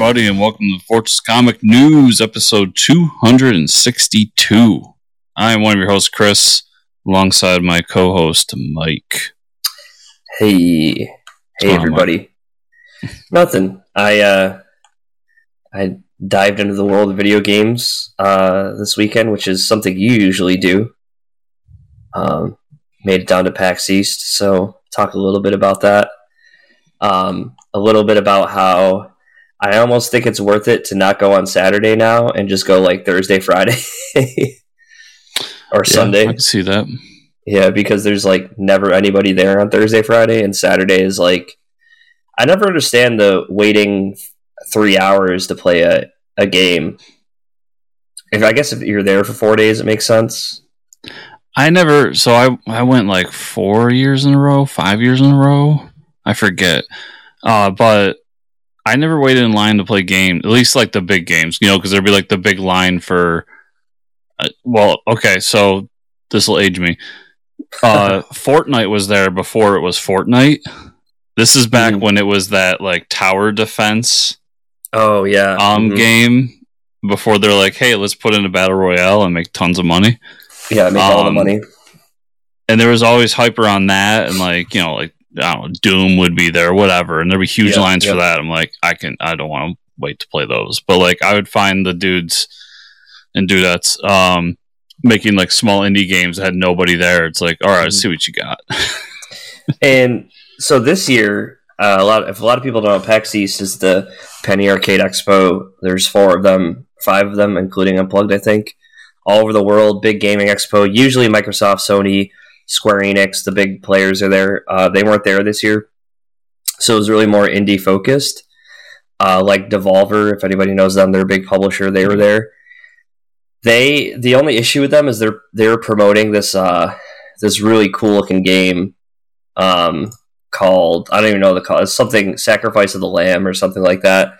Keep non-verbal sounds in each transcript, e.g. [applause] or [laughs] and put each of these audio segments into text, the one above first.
everybody, and welcome to the Fortress Comic News, episode 262. I am one of your hosts, Chris, alongside my co host, Mike. Hey, hey, everybody. Nothing. I uh, I dived into the world of video games uh, this weekend, which is something you usually do. Um, made it down to PAX East, so talk a little bit about that. Um, a little bit about how I almost think it's worth it to not go on Saturday now and just go like Thursday, [laughs] Friday, or Yeah, Sunday. I can see that. Yeah, because there's like never anybody there on Thursday, Friday, and Saturday is like I never understand the waiting three hours to play a, a game. If I guess if you're there for four days, it makes sense. I never, so I, I went like four years in a row, five years in a row. I forget. Uh, but I never waited in line to play games, at least like the big games, you know, because there'd be like the big line for. Uh, well, okay, so this will age me. Uh, [laughs] Fortnite was there before it was Fortnite. This is back Mhm. when it was that like tower defense Oh yeah, um Mhm. game before they're like, hey, let's put in a battle royale and make tons of money. yeah, make all the um, money. and there was always hype around that and like you know like know, doom would be there whatever and there'd be huge Yeah, lines yeah. for that i'm like i can i don't want to wait to play those but like i would find the dudes and dudettes um making like small indie games that had nobody there it's like all right, let's Mhm. see what you got [laughs] And so this year, uh, a lot if a lot of people don't know, PAX East is the Penny Arcade Expo. There's four of them, five of them, including Unplugged, I think, all over the world. Big gaming expo. Usually Microsoft, Sony, Square Enix, the big players are there. Uh, they weren't there this year, so it was really more indie focused. Uh, like Devolver, if anybody knows them, they're a big publisher. They were there. They the only issue with them is they're they're promoting this uh, this really cool looking game um, called I don't even know the call. It's something Sacrifice of the Lamb or something like that,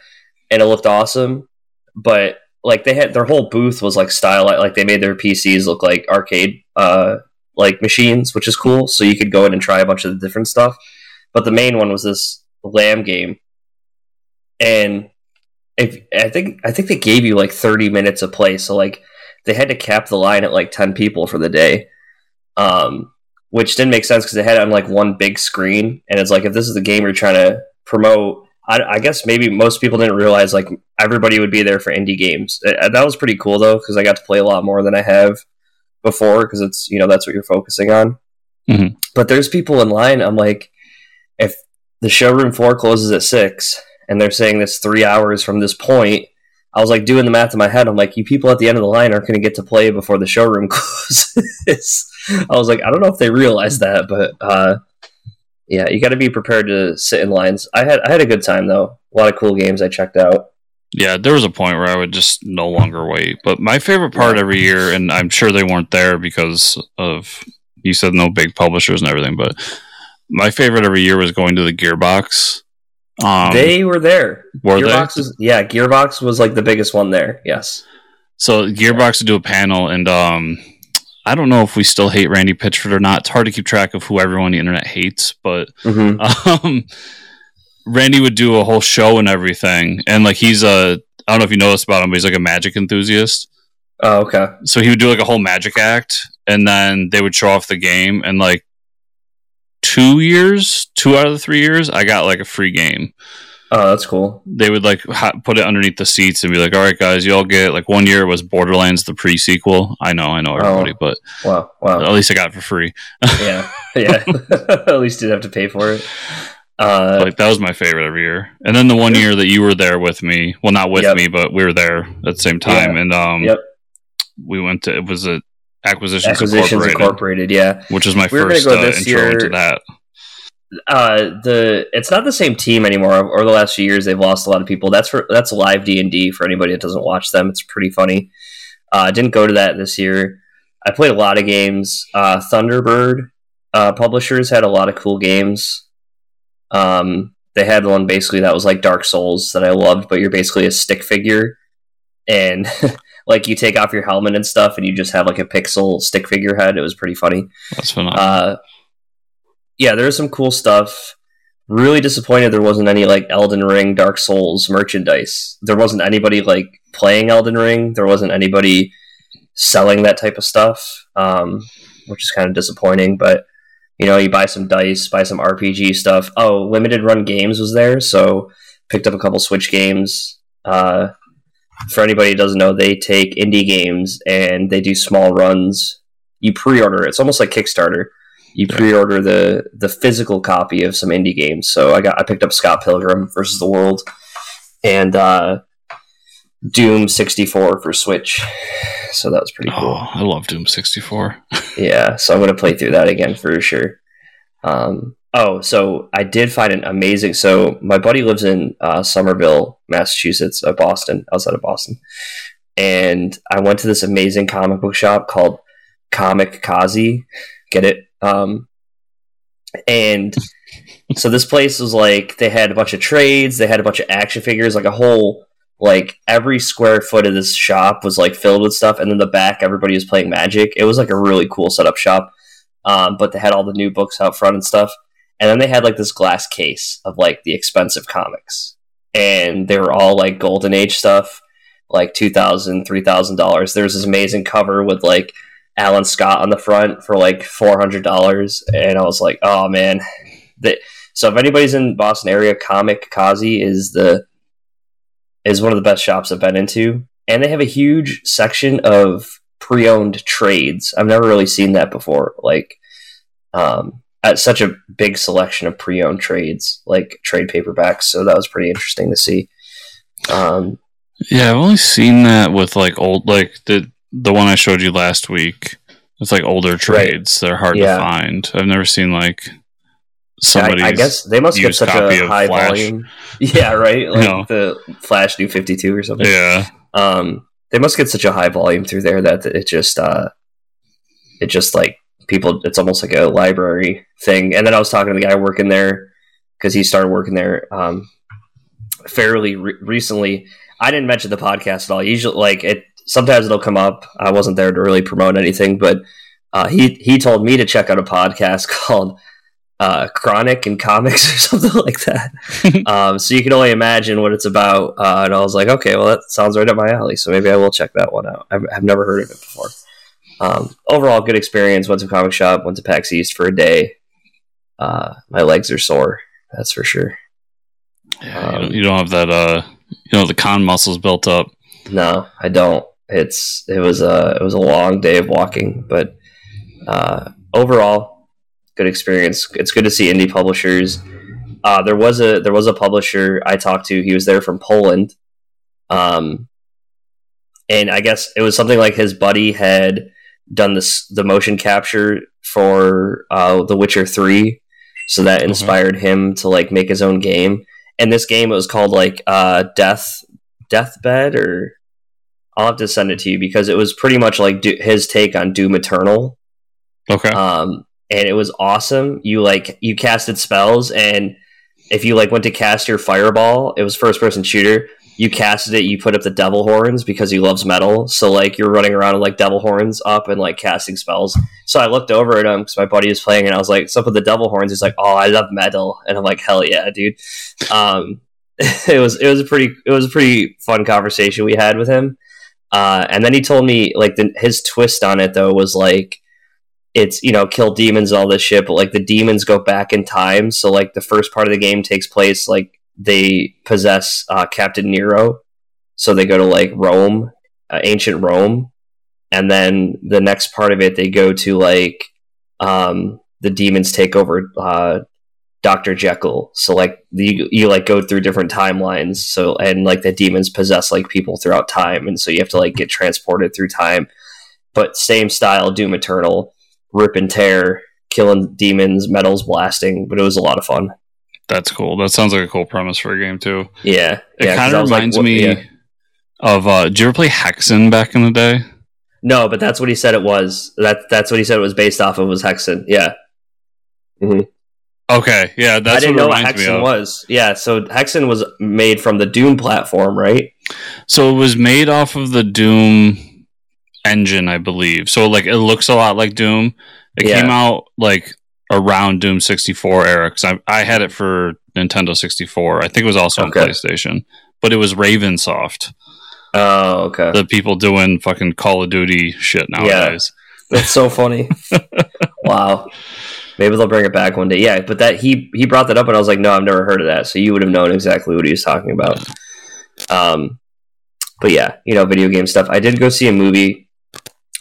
and it looked awesome. But like they had their whole booth was like stylized, like they made their PCs look like arcade uh, like machines, which is cool. So you could go in and try a bunch of the different stuff. But the main one was this Lamb game, and if I think I think they gave you like thirty minutes of play. So like they had to cap the line at like ten people for the day. Um, which didn't make sense because they had it on like one big screen, and it's like if this is the game you're trying to promote, I, I guess maybe most people didn't realize like everybody would be there for indie games. Uh, that was pretty cool though because I got to play a lot more than I have before because it's you know that's what you're focusing on. Mhm. But there's people in line. I'm like, if the showroom floor closes at six and they're saying this three hours from this point. I was like doing the math in my head. I'm like, you people at the end of the line aren't going to get to play before the showroom [laughs] closes. I was like, I don't know if they realize that, but uh, yeah, you got to be prepared to sit in lines. I had I had a good time though. A lot of cool games I checked out. Yeah there was a point where i would just no longer wait but my favorite part every year and i'm sure they weren't there because of you said no big publishers and everything but my favorite every year was going to the gearbox um, they were there. were they? Gearbox was yeah. Gearbox was like the biggest one there. Yes. So Gearbox would do a panel, and um, I don't know if we still hate Randy Pitchford or not. It's hard to keep track of who everyone on the internet hates, but hmm [laughs] um, Randy would do a whole show and everything, and like he's a I don't know if you know this about him, but he's like a magic enthusiast. Oh, okay. So he would do like a whole magic act, and then they would show off the game, and like two years, two out of the three years, I got like a free game. Oh, that's cool. they would like ha- put it underneath the seats and be like, "All right, guys, you all get like one year was Borderlands the pre sequel. I know, I know oh, everybody, but Wow. Wow. at least I got it for free. [laughs] yeah. Yeah. [laughs] at least didn't have to pay for it. Uh, like that was my favorite every year. And then the one year that you were there with me, well, not with Yep. me, but we were there at the same time, and um, Yep. we went to it was a Acquisitions, Acquisitions Incorporated, Incorporated. Yeah. which was my We first go uh, this intro year- into that. uh the it's not the same team anymore over the last few years they've lost a lot of people that's for that's live d&d for anybody that doesn't watch them it's pretty funny uh I didn't go to that this year i played a lot of games uh thunderbird uh publishers had a lot of cool games um they had one basically that was like dark souls that i loved but you're basically a stick figure and [laughs] like you take off your helmet and stuff and you just have like a pixel stick figure head it was pretty funny That's phenomenal. uh, yeah, there's some cool stuff. really disappointed there wasn't any like Elden Ring, Dark Souls merchandise. There wasn't anybody like playing Elden Ring. There wasn't anybody selling that type of stuff, um, which is kind of disappointing. But you know, you buy some dice, buy some RPG stuff. Oh, limited run games was there, so picked up a couple Switch games. Uh, for anybody who doesn't know, they take indie games and they do small runs. You pre-order. It's almost like Kickstarter. You Yeah. pre-order the the physical copy of some indie games. So I got I picked up Scott Pilgrim versus the World and uh, Doom 64 for Switch. So that was pretty cool. Oh, I love Doom 64. [laughs] Yeah, so I'm gonna play through that again for sure. Um, oh, so I did find an amazing. So my buddy lives in uh, Somerville, Massachusetts, uh, Boston, outside of Boston, and I went to this amazing comic book shop called Comicazi. Get it? Um, and [laughs] so this place was like they had a bunch of trades, they had a bunch of action figures, like a whole like every square foot of this shop was like filled with stuff, and then the back everybody was playing Magic. It was like a really cool setup shop, um, but they had all the new books out front and stuff, and then they had like this glass case of like the expensive comics, and they were all like golden age stuff, like two thousand, three thousand dollars. There's this amazing cover with like Alan Scott on the front for like four hundred dollars, and I was like, oh man. So if anybody's in Boston area, Comicazi is the is one of the best shops I've been into, and they have a huge section of pre-owned trades. I've never really seen that before. Like, um, at such a big selection of pre-owned trades, like trade paperbacks. So that was pretty interesting to see. Um, Yeah, I've only seen that with like old, like the the one I showed you last week. It's like older trades. They're hard Yeah. to find. I've never seen like I. I guess they must get such a high Flash. volume. [laughs] Yeah, right. Like No. the Flash New Fifty Two or something. Yeah, um, they must get such a high volume through there that it just uh, it just like people it's almost like a library thing and then i was talking to the guy working there because he started working there um, fairly re- recently i didn't mention the podcast at all usually like it sometimes it'll come up i wasn't there to really promote anything but uh, he he told me to check out a podcast [laughs] called uh, chronic and comics [laughs] or something like that [laughs] um, so you can only imagine what it's about. Uh, and I was like, okay, well, that sounds right up my alley. So maybe I will check that one out. I've, I've never heard of it before. Um, overall, good experience. Went to a comic shop, went to PAX East for a day. Uh, my legs are sore, that's for sure. yeah. you, Um, don't, you don't have that. Uh, you know, the con muscles built up. No, I don't. It's it was a it was a long day of walking, but uh, overall, good experience. It's good to see indie publishers. Uh, there was a there was a publisher I talked to. He was there from Poland, um, and I guess it was something like his buddy had done this the motion capture for uh, The Witcher Three, so that Okay. inspired him to like make his own game. And this game it was called like uh, Death Deathbed, or I'll have to send it to you because it was pretty much like do- his take on Doom Eternal Okay. um, and it was awesome. You like you casted spells, and if you like went to cast your fireball, it was first person shooter. You casted it, you put up the devil horns because he loves metal. So like you're running around with like devil horns up and like casting spells. So I looked over at him because my buddy was playing, and I was like, "What's up with the devil horns?" He's like, "Oh, I love metal," and I'm like, "Hell yeah, dude!" Um, [laughs] it was it was a pretty it was a pretty fun conversation we had with him. Uh, and then he told me like the, his twist on it though was like it's you know kill demons all this shit but like the demons go back in time. So like the first part of the game takes place like they possess uh, captain nero. So they go to like rome uh, ancient rome. And then the next part of it they go to like um, the demons take over uh, dr jekyll. So like you, you like go through different timelines. So and like the demons possess like people throughout time. And so you have to like get transported through time. But same style doom eternal rip and tear, killing demons, metals blasting, but it was a lot of fun. That's cool. That sounds like a cool premise for a game too. Yeah, It yeah, 'cause kind of was like, reminds me yeah. of. uh Did you ever play Hexen back in the day? No, but that's what he said it was. That that's what he said it was based off of was Hexen. Yeah, Okay, yeah, that's I didn't what know it what Hexen was. Yeah, so Hexen was made from the Doom platform, right? So it was made off of the Doom engine, I believe. So like it looks a lot like Doom. It Yeah. came out like around Doom 64 era because I, I had it for Nintendo 64. I think it was also Okay. on PlayStation, but it was Ravensoft, Oh, okay. the people doing fucking Call of Duty shit nowadays. That's so funny. [laughs] wow. Maybe they'll bring it back one day. Yeah, but that he he brought that up, and I was like, no, I've never heard of that. So you would have known exactly what he was talking about. Um, but yeah, you know, video game stuff. I did go see a movie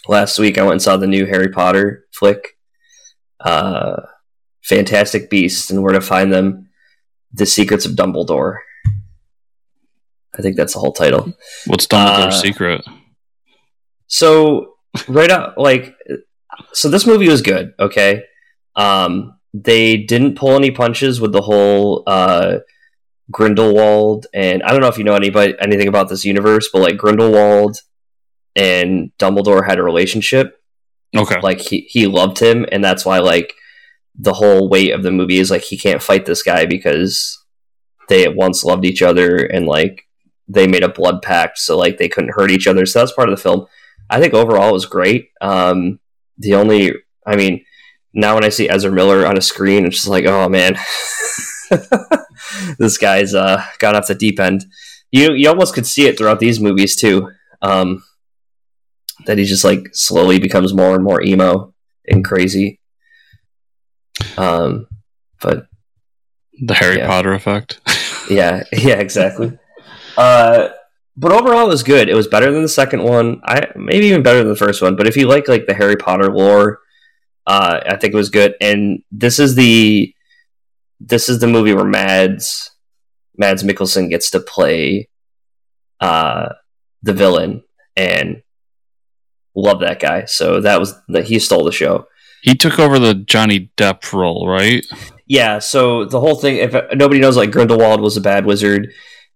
last week. I went and saw the new Harry Potter flick, uh, Fantastic Beasts and Where to Find Them: The Secrets of Dumbledore. I think that's the whole title. What's Dumbledore's Uh, secret? So right out like so this movie was good, okay? Um they didn't pull any punches with the whole uh Grindelwald and I don't know if you know anybody anything about this universe, but like Grindelwald and Dumbledore had a relationship. Okay. Like he he loved him and that's why like the whole weight of the movie is like he can't fight this guy because they at once loved each other and like they made a blood pact so like they couldn't hurt each other. So that's part of the film. I think overall it was great. Um, the only, I mean, now when I see Ezra Miller on a screen, it's just like, oh man, [laughs] this guy's uh, got off the deep end. You you almost could see it throughout these movies too. Um, that he just like slowly becomes more and more emo and crazy. Um, but the Harry yeah. Potter effect. [laughs] yeah, yeah, exactly. Uh, but overall, it was good. It was better than the second one. I maybe even better than the first one. But if you like like the Harry Potter lore, uh, I think it was good. And this is the this is the movie where Mads Mads Mikkelsen gets to play uh, the villain, and love that guy. So that was that he stole the show. he took over the Johnny Depp role, right? Yeah, so the whole thing, if nobody knows, like Grindelwald was a bad wizard.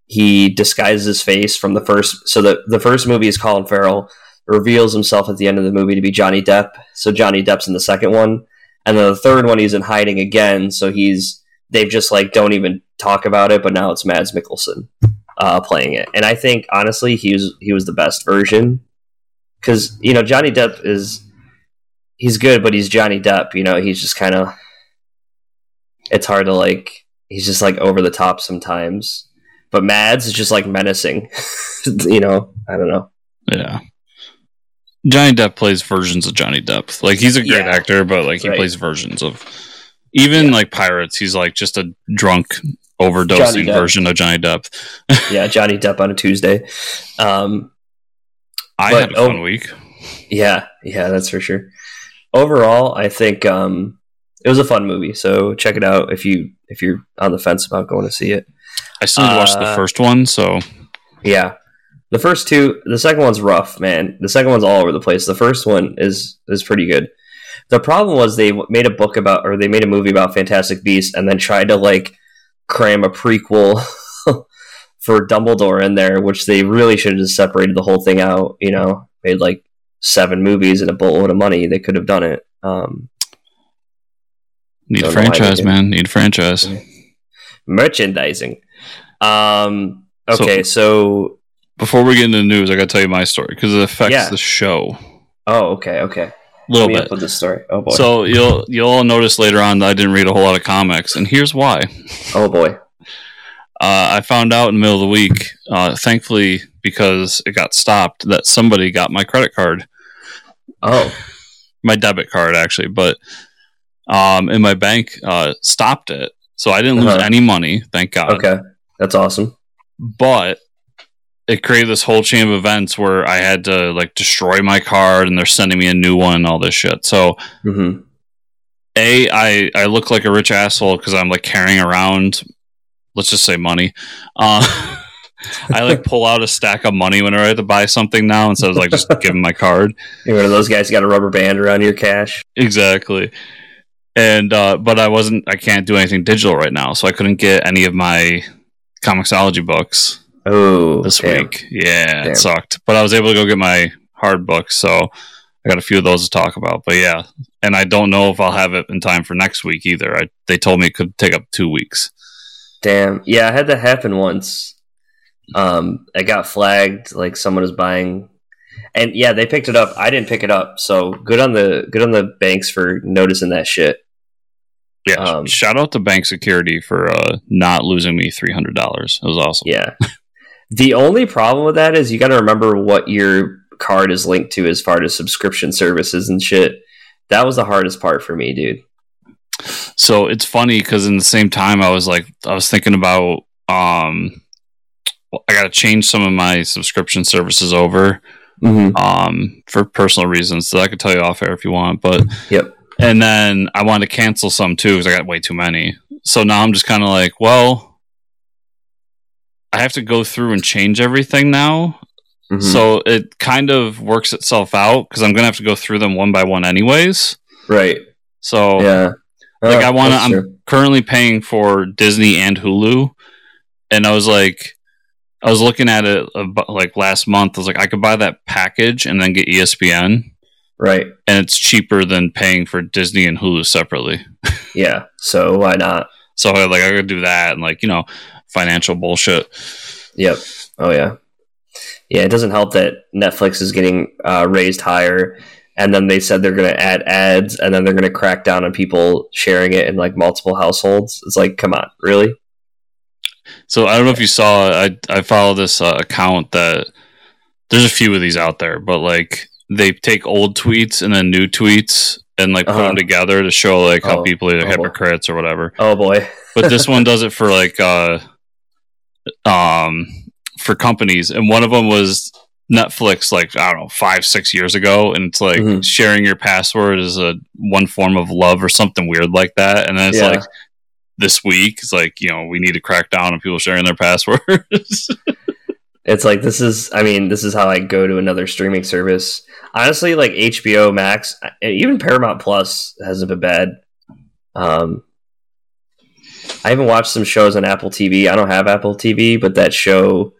He disguises his face from the first. So the the first movie is Colin Farrell reveals himself at the end of the movie to be Johnny Depp. So Johnny Depp's in the second one, and then the third one he's in hiding again. So he's they've just like don't even talk about it. But now it's Mads Mikkelsen uh, playing it, and I think honestly he was he was the best version because you know Johnny Depp is he's good, but he's Johnny Depp. You know he's just kind of it's hard to like he's just like over the top sometimes but mads is just like menacing [laughs] you know i don't know Yeah. Johnny Depp plays versions of Johnny Depp. Like he's a great Yeah. actor, but like he Right. plays versions of even Yeah. like pirates. He's like just a drunk overdosing version of Johnny Depp. [laughs] yeah johnny depp on a tuesday um I But, had a fun oh- week. yeah yeah that's for sure. Overall i think um it was a fun movie so check it out if you if you're on the fence about going to see it. I still need to watch the Uh, first one, so. yeah. The first two the second one's rough man. The second one's all over the place. The first one is is pretty good. The problem was they made a book about or they made a movie about fantastic beasts and then tried to like cram a prequel for dumbledore in there which they really should have just separated the whole thing out you know made like seven movies and a boatload of money they could have done it um need a don't know why they franchise, man. Need franchise. merchandising um okay so, Before we get into the news, I got to tell you my story because it affects Yeah. the show oh okay okay a little bit. with this story oh boy So you'll you'll all notice later on that I didn't read a whole lot of comics, and here's why. oh boy Uh, I found out in the middle of the week, uh, thankfully because it got stopped, that somebody got my credit card, oh my debit card actually, but um, and my bank uh, stopped it, so I didn't lose Uh-huh. any money, thank God. okay that's awesome But it created this whole chain of events where I had to like destroy my card, and they're sending me a new one and all this shit. So hmm a I I look like a rich asshole because I'm like carrying around, let's just say money. Uh, [laughs] I like [laughs] pull out a stack of money whenever I have to buy something now instead of like just [laughs] giving my card. You're one of those guys who got a rubber band around your cash. Exactly. And uh, but I wasn't. I can't do anything digital right now, so I couldn't get any of my comiXology books Oh, this damn. week. Yeah, Damn. it sucked. But I was able to go get my hard books, so I got a few of those to talk about. But yeah, and I don't know if I'll have it in time for next week either. I, they told me it could take up two weeks. Damn. Yeah, I had that happen once. Um, I got flagged like someone was buying, and yeah, they picked it up. I didn't pick it up, so good on the good on the banks for noticing that shit. Yeah. Um, shout out to Bank Security for uh, not losing me three hundred dollars. It was awesome. Yeah. the only problem with that is you got to remember what your card is linked to as far as subscription services and shit. That was the hardest part for me, dude. So it's funny because in the same time, I was like, I was thinking about, um, well, I got to change some of my subscription services over, Mm-hmm. um, for personal reasons. So I could tell you off air if you want, but Yep. and then I wanted to cancel some too because I got way too many. So now I'm just kind of like, well, I have to go through and change everything now. Mhm. So it kind of works itself out because I'm gonna have to go through them one by one anyways. right. So Yeah. Like, Oh, I wanna- I'm- true. currently paying for Disney and Hulu, and I was like, I was looking at it like last month. I was like, I could buy that package and then get ESPN, right. and it's cheaper than paying for Disney and Hulu separately. [laughs] Yeah. So why not? So I like I could do that and like you know financial bullshit. Yep. Oh yeah. Yeah, it doesn't help that Netflix is getting uh, raised higher, and then they said they're going to add ads, and then they're going to crack down on people sharing it in like multiple households. It's like, come on, really? So I don't know if you saw. I I follow this uh, account that there's a few of these out there, but like they take old tweets and then new tweets and like put Uh-huh. them together to show like how Oh, people are either oh, boy. hypocrites or whatever. Oh boy. [laughs] but this one [laughs] does it for like uh um for companies and one of them was netflix like i don't know five six years ago and it's like Mhm. sharing sharing your password is a one form of love or something weird like that and then it's Yeah. like this week it's like you know we need to crack down on people sharing their passwords [laughs] It's like this is. I mean, this is how I go to another streaming service. Honestly, like HBO Max, even Paramount Plus hasn't been bad. Um, I even watched some shows on Apple TV. I don't have Apple TV, but that show,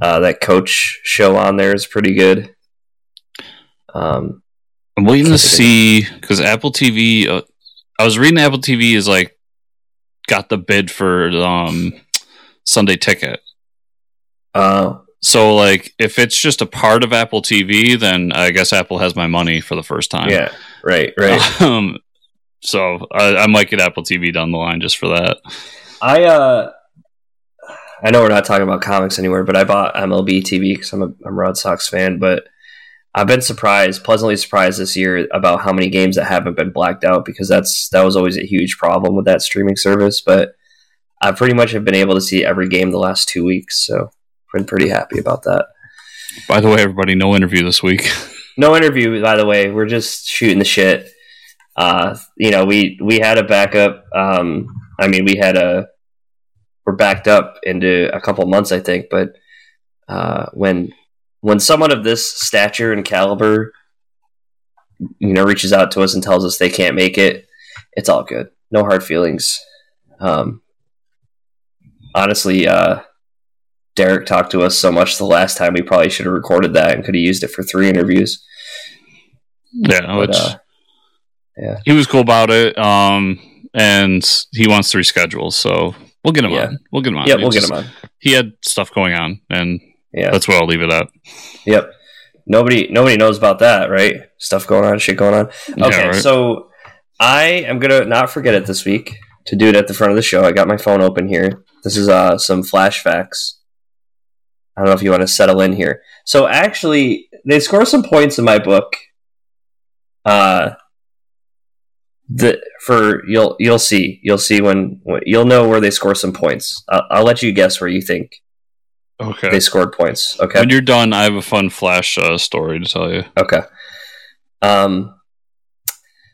uh, that Coach show on there is pretty good. Um, i'm waiting to see because apple tv uh, i was reading apple tv is like got the bid for um sunday ticket uh, So like if it's just a part of Apple TV, then I guess Apple has my money for the first time. yeah, right, right. [laughs] Um, so I, I might get Apple TV down the line just for that. I uh, I know we're not talking about comics anywhere, but I bought MLB TV because I'm a, I'm a Red Sox fan. But I've been surprised, pleasantly surprised this year about how many games that haven't been blacked out because that's that was always a huge problem with that streaming service. But I pretty much have been able to see every game the last two weeks, so I've been pretty happy about that. By the way, everybody, no interview this week. [laughs] No interview, by the way. We're just shooting the shit. Uh, you know, we we had a backup. Um, I mean, we had a we're backed up into a couple months, I think. But uh, when when someone of this stature and caliber, you know, reaches out to us and tells us they can't make it, it's all good. No hard feelings. Um, honestly, uh, Derek talked to us so much the last time we probably should have recorded that and could have used it for three interviews. yeah, But, which uh, yeah. he was cool about it. Um, and he wants to reschedule, so we'll get him Yeah. on. We'll get him on. Yeah, we'll get him on. He had stuff going on, and Yeah. that's where I'll leave it at. Yep. Nobody nobody knows about that, right? Stuff going on, shit going on. Yeah, Okay, right. so I am gonna not forget it this week to do it at the front of the show. I got my phone open here. This is uh some flash facts. I don't know if you want to settle in here. So actually, they score some points in my book. Uh, the for you'll you'll see you'll see when, when you'll know where they score some points. I'll, I'll let you guess where you think Okay. they scored points. Okay. When you're done, I have a fun flash uh, story to tell you. Okay. Um.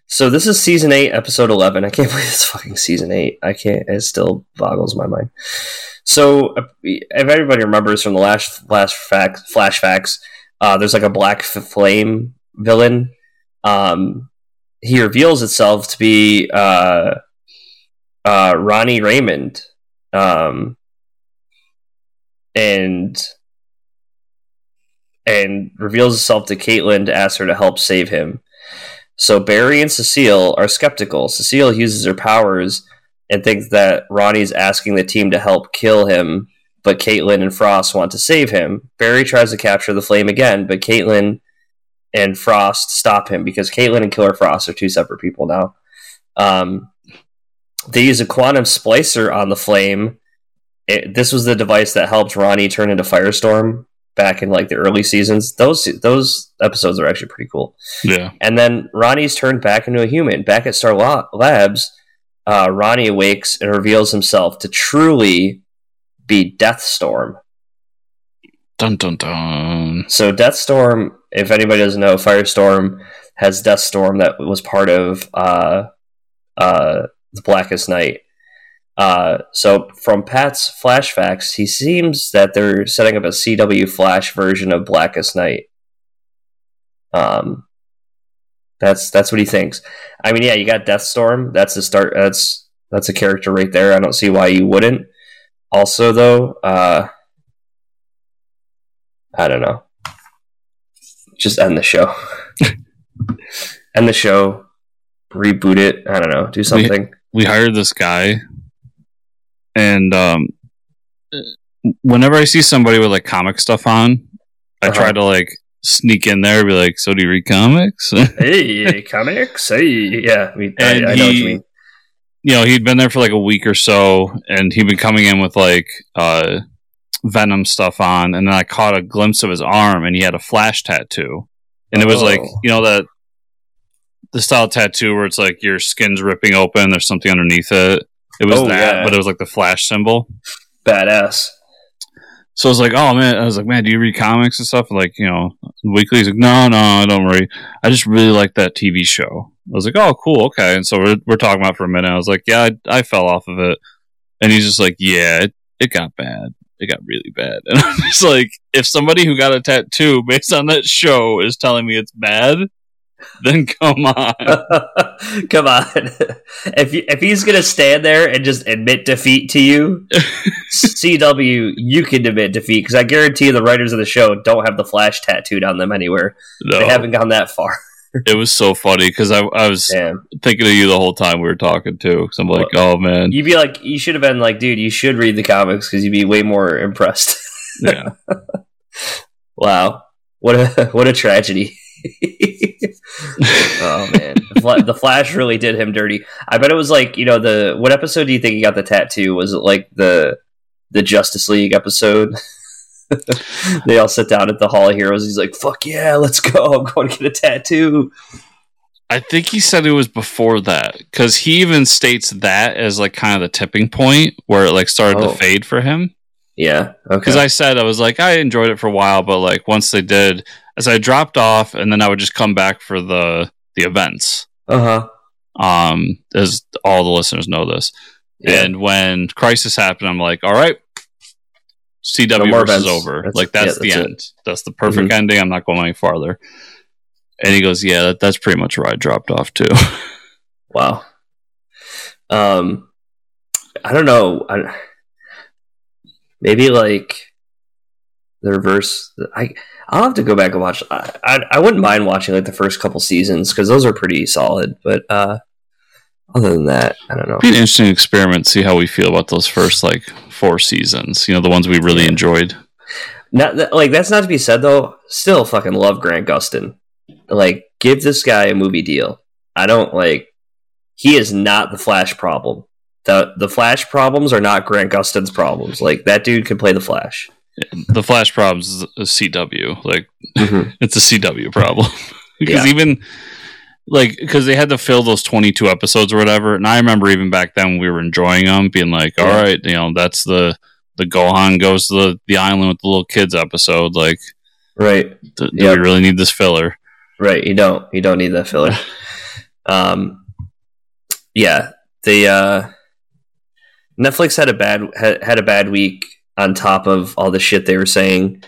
So this is season eight, episode eleven. I can't [laughs] believe it's fucking season eight. I can't. It still boggles my mind. So uh, if everybody remembers from the last last fact flash facts, uh, there's like a black flame villain. Um, he reveals itself to be uh, uh, Ronnie Raymond. Um, and and reveals himself to Caitlin to ask her to help save him. So Barry and Cecile are skeptical. Cecile uses her powers and thinks that Ronnie's asking the team to help kill him, but Caitlin and Frost want to save him. Barry tries to capture the flame again, but Caitlin and Frost stop him because Caitlin and Killer Frost are two separate people now. Um, they use a quantum splicer on the flame. It, this was the device that helped Ronnie turn into Firestorm back in like the early seasons. Those those episodes are actually pretty cool. Yeah. And then Ronnie's turned back into a human. Back at Star Labs, uh, Ronnie awakes and reveals himself to truly be Deathstorm. Dun dun dun. So Deathstorm, if anybody doesn't know, Firestorm has Deathstorm that was part of uh, uh, the Blackest Night. Uh, so from Pat's flashbacks, he seems that they're setting up a CW Flash version of Blackest Night. Um, that's that's what he thinks. I mean, yeah, you got Deathstorm. That's the start. That's that's a character right there. I don't see why you wouldn't. Also, though, uh, I don't know. Just end the show. [laughs] end the show. Reboot it. I don't know. Do something. We hired this guy, and um, whenever I see somebody with like comic stuff on, I Uh-huh. try to like sneak in there, and be like, "So do you read comics?" [laughs] hey, comics. Hey, yeah. I, mean, I, And I know what he- you mean. you know, he'd been there for like a week or so, and he'd been coming in with like uh, Venom stuff on, and then I caught a glimpse of his arm, and he had a flash tattoo, and it was like Oh. you know that the style tattoo where it's like your skin's ripping open, there's something underneath it. It was Oh, that, yeah. but it was like the flash symbol. Badass. So I was like, oh man, I was like, man, do you read comics and stuff? Like, you know, weekly. He's like, no, no, I don't read. I just really like that TV show. I was like, oh, cool, okay. And so we're we're talking about it for a minute. I was like, yeah, I, I fell off of it, and he's just like, yeah, it, it got bad. It got really bad. [laughs] And I'm just like, if somebody who got a tattoo based on that show is telling me it's bad, then [laughs] come on. [laughs] Come on. If you, if he's gonna stand there and just admit defeat to you, CW, you can admit defeat because I guarantee you the writers of the show don't have the flash tattooed on them anywhere. No, They haven't gone that far. It was so funny because I, I was Damn. thinking of you the whole time we were talking too. Because I'm like, oh man, You'd be like, you should have been like, dude, you should read the comics because you'd be way more impressed. [laughs] yeah. wow, what a [laughs] what a tragedy. [laughs] oh man, the Flash really did him dirty. I bet it was like you know the what episode do you think he got the tattoo? Was it like the the Justice League episode? [laughs] they all sit down at the Hall of Heroes. He's like, "Fuck yeah, let's go! [laughs] I'm going to get a tattoo." I think he said it was before that because he even states that as like kind of the tipping point where it like started Oh. to fade for him. Yeah, okay. Because I said I was like I enjoyed it for a while, but like once they did, as I dropped off, and then I would just come back for the the events. uh huh. Um, as all the listeners know this, Yeah. and when Crisis happened, I'm like, all right, CW No more versus events. over. That's- like that's, yeah, the that's it. Mm-hmm. end. That's the perfect ending. I'm not going any farther. And he goes, yeah, that, that's pretty much where I dropped off too. [laughs] Wow. Um, I don't know. I, maybe like the reverse. I I'll have to go back and watch. I I, I wouldn't mind watching like the first couple seasons because those are pretty solid. But uh, other than that, I don't know. be an interesting experiment. See how we feel about those first like four seasons. You know, the ones we really Yeah. enjoyed. Not that, like that's not to be said though. Still, fucking love Grant Gustin. Like, give this guy a movie deal. I don't like. He is not the Flash problem. the The Flash problems are not Grant Gustin's problems. Like that dude can play the Flash. The Flash problems is a CW. Like Mhm. [laughs] it's a CW problem [laughs] because Yeah. even like because they had to fill those 22 episodes or whatever and i remember even back then we were enjoying them being like all Yeah. right you know that's the the gohan goes to the, the island with the little kids episode like Right. do, do Yep. we really need this filler Right, you don't. You don't need that filler. [laughs] um, yeah, the uh, Netflix had a bad had, had a bad week on top of all the shit they were saying.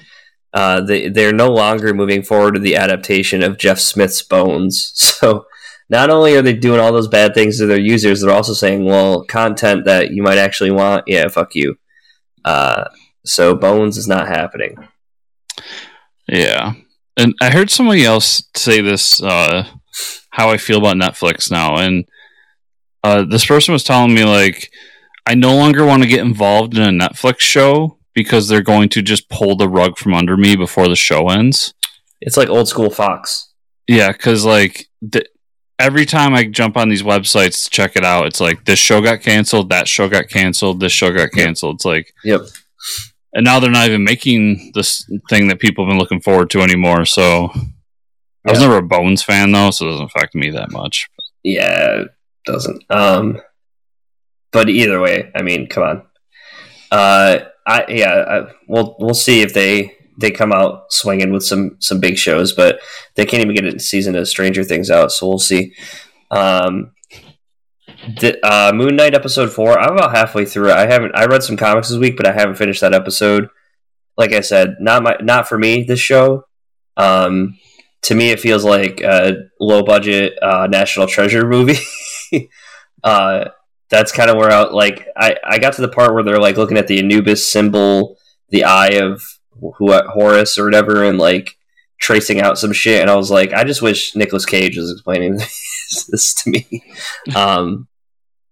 Uh, they they're no longer moving forward with the adaptation of Jeff Smith's Bones. [laughs] So not only are they doing all those bad things to their users, they're also saying, well, content that you might actually want, yeah, fuck you. Uh, so Bones is not happening. yeah and i heard somebody else say this uh how i feel about netflix now and uh this person was telling me like i no longer want to get involved in a netflix show because they're going to just pull the rug from under me before the show ends It's like old school Fox. Yeah, because like every time I jump on these websites to check it out, it's like this show got canceled, that show got canceled, this show got canceled. It's like, Yep. and now they're not even making this thing that people have been looking forward to anymore. So I was never a Bones fan though, so it doesn't affect me that much. Yeah, it doesn't. Um, but either way, I mean, come on. Uh, I yeah, I, we'll we'll see if they they come out swinging with some some big shows, but they can't even get a season of Stranger Things out, so we'll see. Um, the, uh, Moon Knight episode four. I'm about halfway through. I haven't. I read some comics this week, but I haven't finished that episode. Like I said, not my not for me. This show. Um, to me, it feels like a low budget uh, National Treasure movie. [laughs] uh, that's kind of where I like. I I got to the part where they're like looking at the Anubis symbol, the eye of who Horus or whatever, and like tracing out some shit. And I was like, I just wish Nicolas Cage was explaining [laughs] this to me. Um,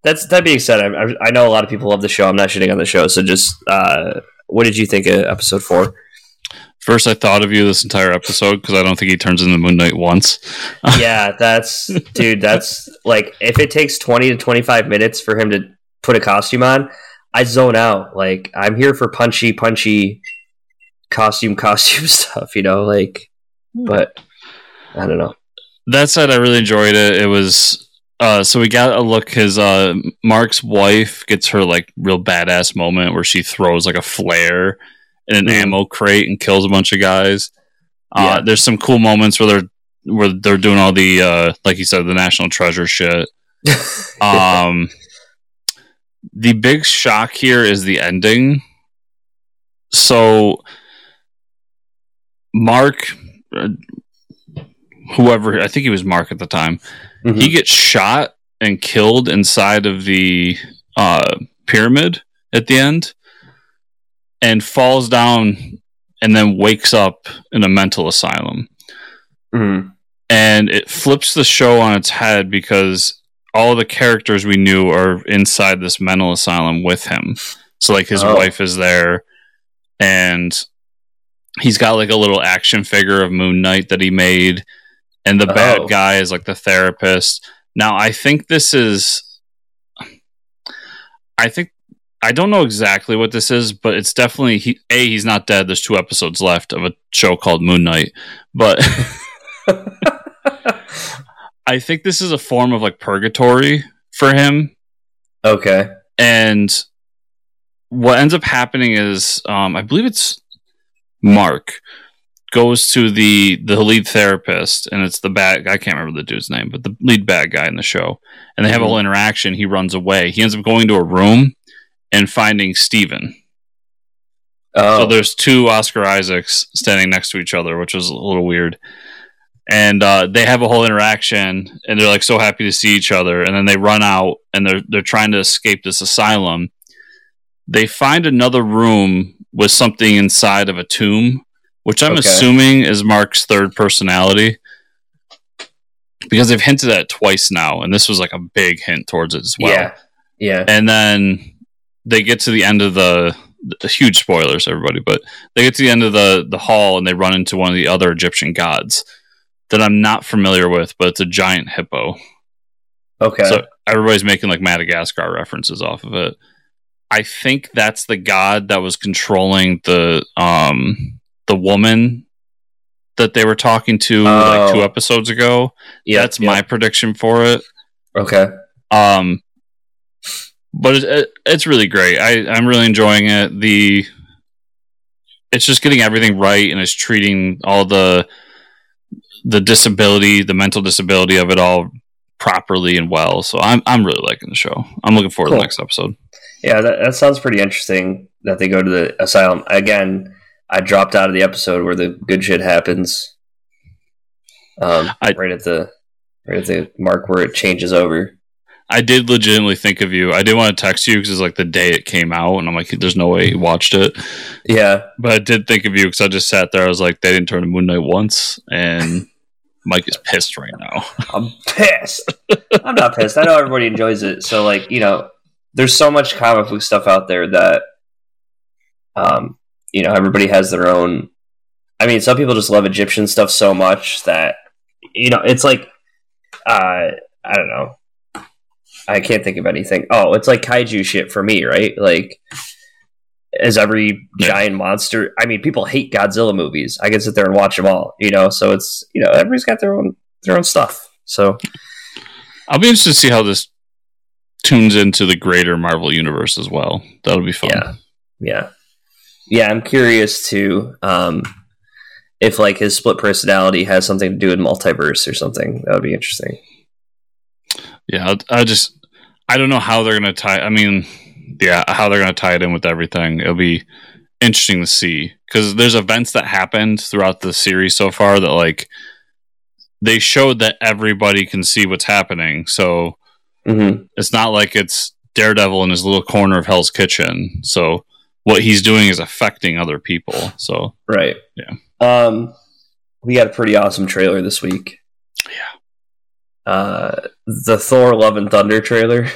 that's that being said, I, I know a lot of people love the show. I'm not shitting on the show, so just uh, what did you think of episode four? First, I thought of you this entire episode because I don't think he turns into Moon Knight once. [laughs] yeah, that's dude. That's like if it takes twenty to twenty five minutes for him to put a costume on, I zone out. Like I'm here for punchy, punchy costume, [laughs] costume stuff. You know, like. But I don't know. That said, I really enjoyed it. It was uh, so we got a look. His uh, Mark's wife gets her like real badass moment where she throws like a flare in an ammo crate and kills a bunch of guys. Uh, Yeah. There's some cool moments where they're where they're doing all the uh, like you said the national treasure shit. [laughs] Um, the big shock here is the ending. So, Mark, uh, whoever I think he was Mark at the time, Mhm. he gets shot and killed inside of the uh, pyramid at the end, and falls down, and then wakes up in a mental asylum Mhm. and it flips the show on its head because all the characters we knew are inside this mental asylum with him. So like his Oh. wife is there and he's got like a little action figure of Moon Knight that he made and the Oh. bad guy is like the therapist. Now I think this is I think I don't know exactly what this is, but it's definitely he, a he's not dead. There's two episodes left of a show called Moon Knight, but [laughs] I think this is a form of like purgatory for him. okay. And what ends up happening is, um, I believe it's Mark goes to the the lead therapist, and it's the bad. I can't remember the dude's name, but the lead bad guy in the show, and they have a whole interaction. He runs away. He ends up going to a room and finding Steven. Oh, So there's two Oscar Isaacs standing next to each other, which is a little weird. And uh, they have a whole interaction, and they're like so happy to see each other. And then they run out, and they're they're trying to escape this asylum. They find another room with something inside of a tomb, which I'm Okay. assuming is Mark's third personality, because they've hinted at it twice now, and this was like a big hint towards it as well yeah, yeah. and then they get to the end of the, the huge spoilers everybody but they get to the end of the the hall and they run into one of the other egyptian gods that i'm not familiar with but it's a giant hippo Okay. so everybody's making like madagascar references off of it i think that's the god that was controlling the um the woman that they were talking to like two Oh. episodes ago yeah, that's my prediction for it okay. um, but it, it, it's really great. I, I'm really enjoying it. The it's just getting everything right and it's treating all the the disability, the mental disability of it all properly and well. So I'm I'm really liking the show. I'm looking forward to the next episode. Yeah, that, that sounds pretty interesting. That they go to the asylum again. I dropped out of the episode where the good shit happens. Um, I- right at the right at the mark where it changes over. I did legitimately think of you. I didn't want to text you because it's like the day it came out, and I'm like, "There's no way you watched it." Yeah, But I did think of you because I just sat there. I was like, "They didn't turn to Moon Knight once," and [laughs] Mike is pissed right now. I'm pissed. I'm not pissed. I know everybody enjoys it. So like, you know, there's so much comic book stuff out there that um, you know, everybody has their own I mean, some people just love Egyptian stuff so much that you know, it's like uh, I don't know. I can't think of anything. Oh, it's like kaiju shit for me, right? Like, is every Yeah. giant monster. I mean, people hate Godzilla movies. I can sit there and watch them all, you know. So it's you know everybody's got their own their own stuff. So I'll be interested to see how this tunes into the greater Marvel universe as well. That'll be fun. yeah, yeah, yeah. I'm curious to um, if like his split personality has something to do with multiverse or something. That would be interesting. Yeah, I, I just I don't know how they're gonna tie. I mean, yeah, how they're gonna tie it in with everything. It'll be interesting to see because there's events that happened throughout the series so far that like they showed that everybody can see what's happening. So hmm it's not like it's Daredevil in his little corner of Hell's Kitchen. So what he's doing is affecting other people. So Right. Yeah. Um, we got a pretty awesome trailer this week. Yeah. Uh, the Thor: Love and Thunder trailer,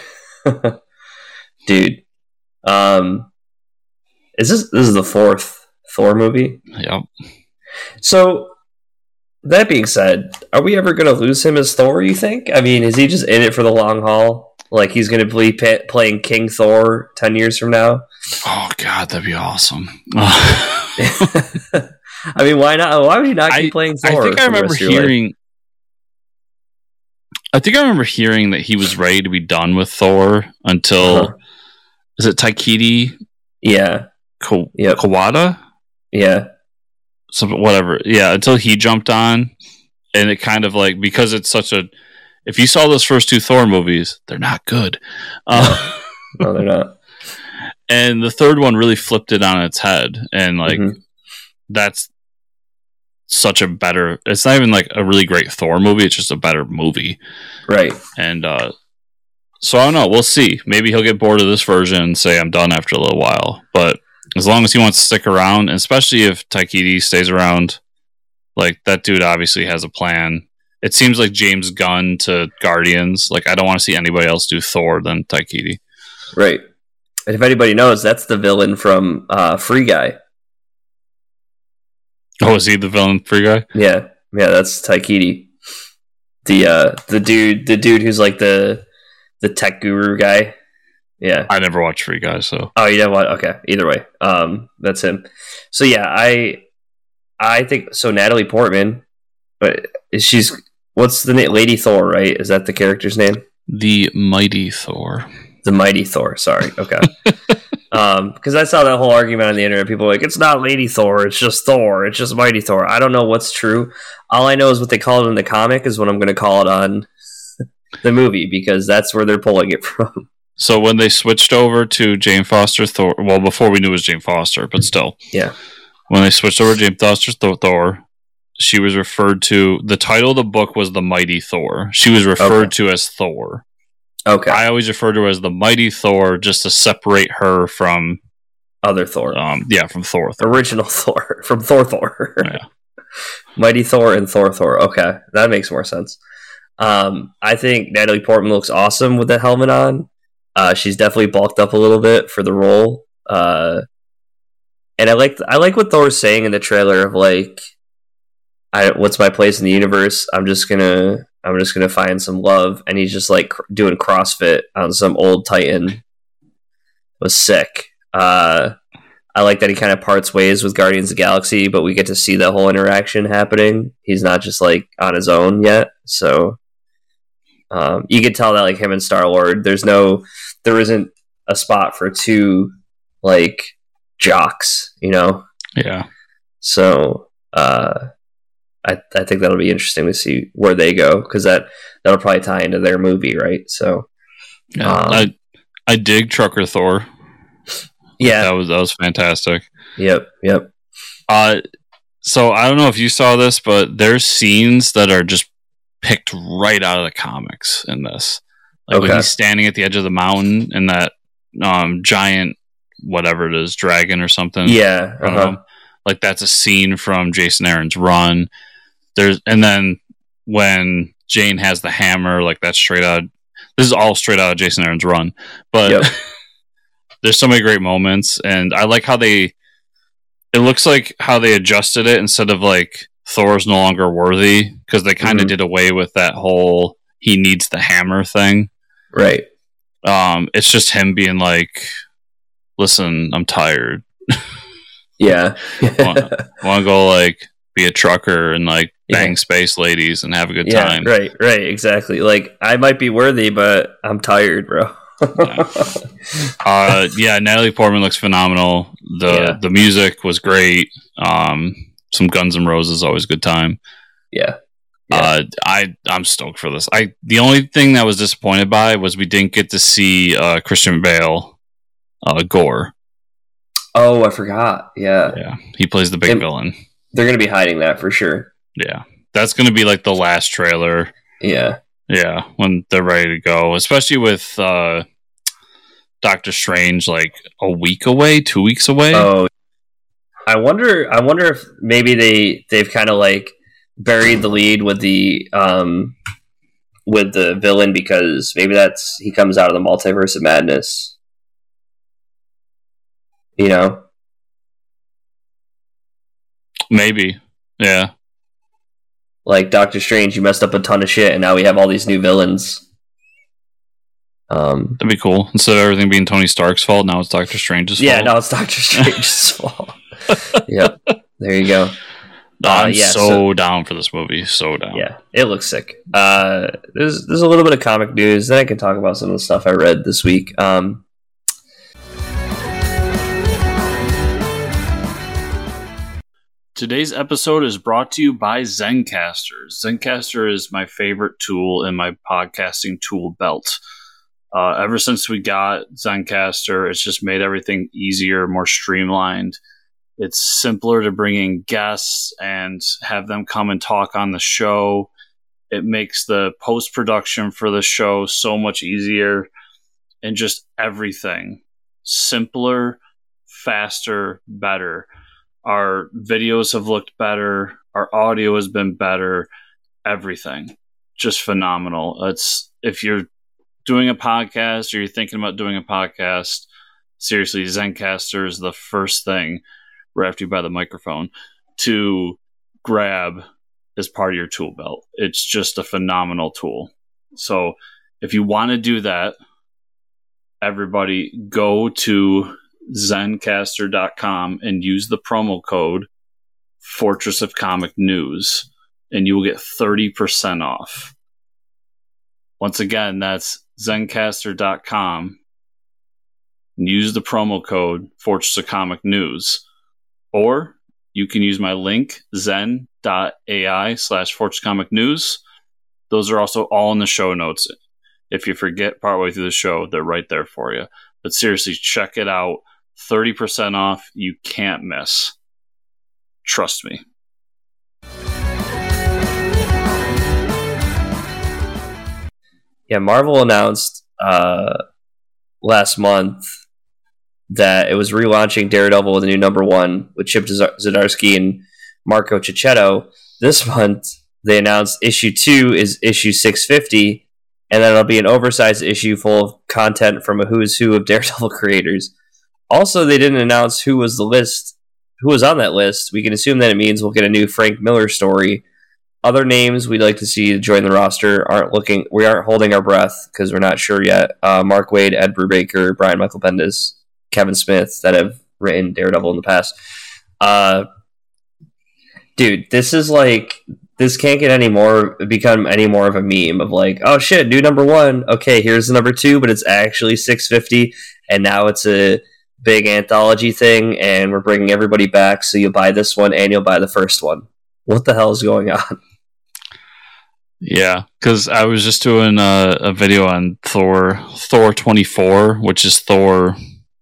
[laughs] dude. Um, is this this is the fourth Thor movie? yeah, So, that being said, are we ever going to lose him as Thor? You think? I mean, is he just in it for the long haul? Like he's going to be pa- playing King Thor ten years from now? oh god, that'd be awesome. [laughs] I mean, why not? Why would you not keep playing Thor? I think I remember hearing. I think I remember hearing that he was ready to be done with Thor until Uh-huh. is it Taika Waititi Yeah, Ko- Yep. Kawada? yeah, Something whatever. Yeah, until he jumped on, and it kind of like because it's such a. If you saw those first two Thor movies, they're not good. Uh, [laughs] no, they're not. and the third one really flipped it on its head, and like Mhm. that's such a better. It's not even like a really great Thor movie. It's just a better movie. Right. And uh, so I don't know. We'll see. Maybe he'll get bored of this version and say I'm done after a little while. But as long as he wants to stick around, especially if Taika Waititi stays around, like that dude obviously has a plan. It seems like James Gunn to Guardians. Like I don't want to see anybody else do Thor than Taika Waititi. Right. And if anybody knows, that's the villain from uh, Free Guy. Oh, is he the villain free guy? Yeah, yeah, that's Taika Waititi. The uh, the dude, the dude who's like the the tech guru guy. Yeah. I never watched Free Guy, so Oh, you know what? Okay. Either way, um, that's him. So yeah, I I think so. Natalie Portman, but she's what's the name? Lady Thor, right? Is that the character's name? the mighty Thor. The Mighty Thor. Sorry. Okay. [laughs] um, because I saw that whole argument on the internet. People were like, it's not Lady Thor. It's just Thor. It's just Mighty Thor. I don't know what's true. All I know is what they call it in the comic is what I'm going to call it on [laughs] the movie because that's where they're pulling it [laughs] from. So when they switched over to Jane Foster Thor, well, before we knew it was Jane Foster, but still, Yeah. when they switched over to Jane Foster Thor, Thor, she was referred to. The title of the book was the Mighty Thor. She was referred to as Thor. Okay. I always refer to her as the Mighty Thor, just to separate her from, Other Thor. um, yeah, from Thor. Original [laughs] Thor from Thor Thor. Yeah. [laughs] Mighty Thor and Thor Thor. Okay, that makes more sense. Um, I think Natalie Portman looks awesome with the helmet on. Uh, she's definitely bulked up a little bit for the role. Uh, and I like I like what Thor's saying in the trailer of like, I what's my place in the universe? I'm just gonna I'm just gonna find some love, and he's just like cr- doing CrossFit on some old Titan. It was sick. Uh, I like that he kind of parts ways with Guardians of the Galaxy, but we get to see the whole interaction happening. He's not just like on his own yet, so um, you could tell that like him and Star Lord, there's no, there isn't a spot for two like jocks, you know. Yeah, So uh, I I think that'll be interesting to see where they go because that that'll probably tie into their movie, right? So yeah. Um, I I dig Trucker Thor. yeah, That was that was fantastic. yep, yep. Uh, so I don't know if you saw this, but there's scenes that are just picked right out of the comics in this. Like when he's standing at the edge of the mountain and that um, giant, whatever it is, dragon or something. Yeah, uh-huh. know. Like that's a scene from Jason Aaron's Run. There's and then when Jane has the hammer, like that's straight out. This is all straight out of Jason Aaron's Run, but Yep. [laughs] there's so many great moments, and I like how they. It looks like how they adjusted it instead of like Thor's no longer worthy because they kind of Mhm. did away with that whole he needs the hammer thing. Right. Um, it's just him being like, "Listen, I'm tired. Yeah. [laughs] Want to go like be a trucker and like bang Yeah. space ladies and have a good yeah. time." Right. Right. Exactly. Like I might be worthy, but I'm tired, bro. [laughs] Uh, yeah, Natalie Portman looks phenomenal. The Yeah. the music was great. Um, some Guns N' Roses always a good time. yeah. Yeah. Uh, I I'm stoked for this. I the only thing that I was disappointed by was we didn't get to see uh, Christian Bale, uh, Gorr. Oh, I forgot. Yeah. Yeah, he plays the big And- villain. They're gonna be hiding that for sure. Yeah, that's gonna be like the last trailer. Yeah. Yeah, when they're ready to go, especially with uh, Doctor Strange like a week away, two weeks away. Oh, I wonder. I wonder if maybe they they've kind of like buried the lead with the um with the villain because maybe that's he comes out of the multiverse of madness. You know, Maybe. Yeah. Like Doctor Strange, you messed up a ton of shit, and now we have all these new villains. Um, That'd be cool. Instead of everything being Tony Stark's fault, now it's Doctor Strange's yeah, fault. Yeah, now it's Doctor [laughs] Strange's fault. [laughs] yep, there you go. I'm uh, yeah, so, so- down for this movie. So down. Yeah, it looks sick. Uh, there's there's a little bit of comic news. Then I can talk about some of the stuff I read this week. Um, Today's episode is brought to you by Zencastr. Zencastr is my favorite tool in my podcasting tool belt. Uh, ever since we got Zencastr, it's just made everything easier, more streamlined. It's simpler to bring in guests and have them come and talk on the show. It makes the post production for the show so much easier and just everything simpler, faster, better our videos have looked better. Our audio has been better. Everything. Just phenomenal. It's if you're doing a podcast or you're thinking about doing a podcast seriously zencastr is the first thing right after you buy the microphone to grab as part of your tool belt. It's just a phenomenal tool. So if you want to do that everybody go to zencastr.com and use the promo code Fortress of Comic News and you will get 30% off. Once again, that's zencastr.com and use the promo code Fortress of Comic News. Or you can use my link, zen.ai slash Fortress Comic News. Those are also all in the show notes. If you forget partway through the show, they're right there for you. But seriously, check it out. 30% off. You can't miss. Trust me. yeah, Marvel announced uh, last month that it was relaunching Daredevil with a new number one with Chip Zdarsky and Marco Checchetto. This month, they announced issue two is issue 650, and then it'll be an oversized issue full of content from a who's who of [laughs] Daredevil creators. Also, they didn't announce who was the list, who was on that list. We can assume that it means we'll get a new Frank Miller story. Other names we'd like to see join the roster aren't looking. We aren't holding our breath because we're not sure yet. Uh, Mark Waid, Ed Brubaker, Brian Michael Bendis, Kevin Smith that have written Daredevil in the past. Uh, dude, this is like this can't get any more become any more of a meme of like, oh shit, new number one. Okay, here's the number two, but it's actually six fifty, and now it's a big anthology thing, and we're bringing everybody back. So you'll buy this one and you'll buy the first one. What the hell is going on? [laughs] Yeah, because I was just doing a, a video on Thor, Thor 24, which is Thor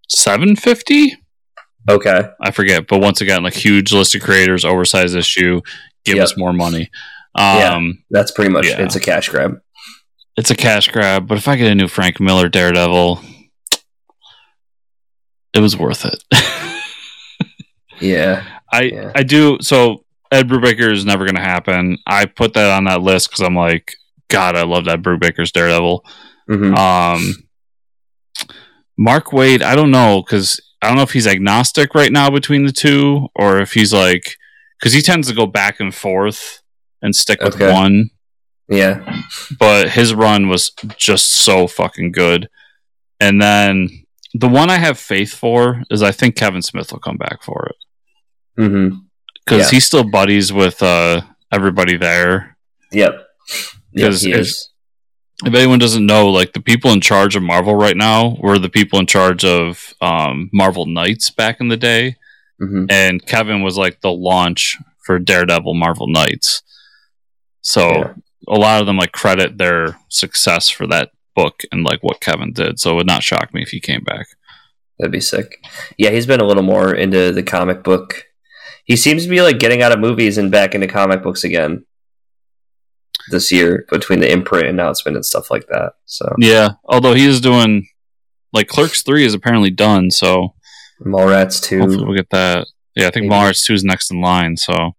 750. Okay, I forget, but once again, like huge list of creators, oversized issue, give Yep. us more money. Yeah. Um, that's pretty much Yeah. it's a cash grab. It's a cash grab, but if I get a new Frank Miller Daredevil, it was worth it. [laughs] Yeah, I Yeah. I do so. Ed Brubaker is never going to happen. I put that on that list because I'm like, God, I love that Brubaker's Daredevil. hmm Um, Mark Waid, I don't know because I don't know if he's agnostic right now between the two or if he's like because he tends to go back and forth and stick with Okay. one. Yeah. but his run was just so fucking good. And then the one I have faith for is I think Kevin Smith will come back for it Mm-hmm. because Yeah. he's still buddies with uh, everybody there. Yep. Because he if- If anyone doesn't know, like the people in charge of Marvel right now were the people in charge of um, Marvel Knights back in the day, Mhm. and Kevin was like the launch for Daredevil Marvel Knights. So Yeah. a lot of them like credit their success for that book and like what Kevin did. So it would not shock me if he came back. That'd be sick. Yeah, he's been a little more into the comic book. He seems to be like getting out of movies and back into comic books again this year between the imprint announcement and stuff like that. So Yeah, although he is doing like Clerks three is apparently done, so Mallrats hopefully two we'll get that. Yeah, I think Maybe. Mallrats two is next in line. So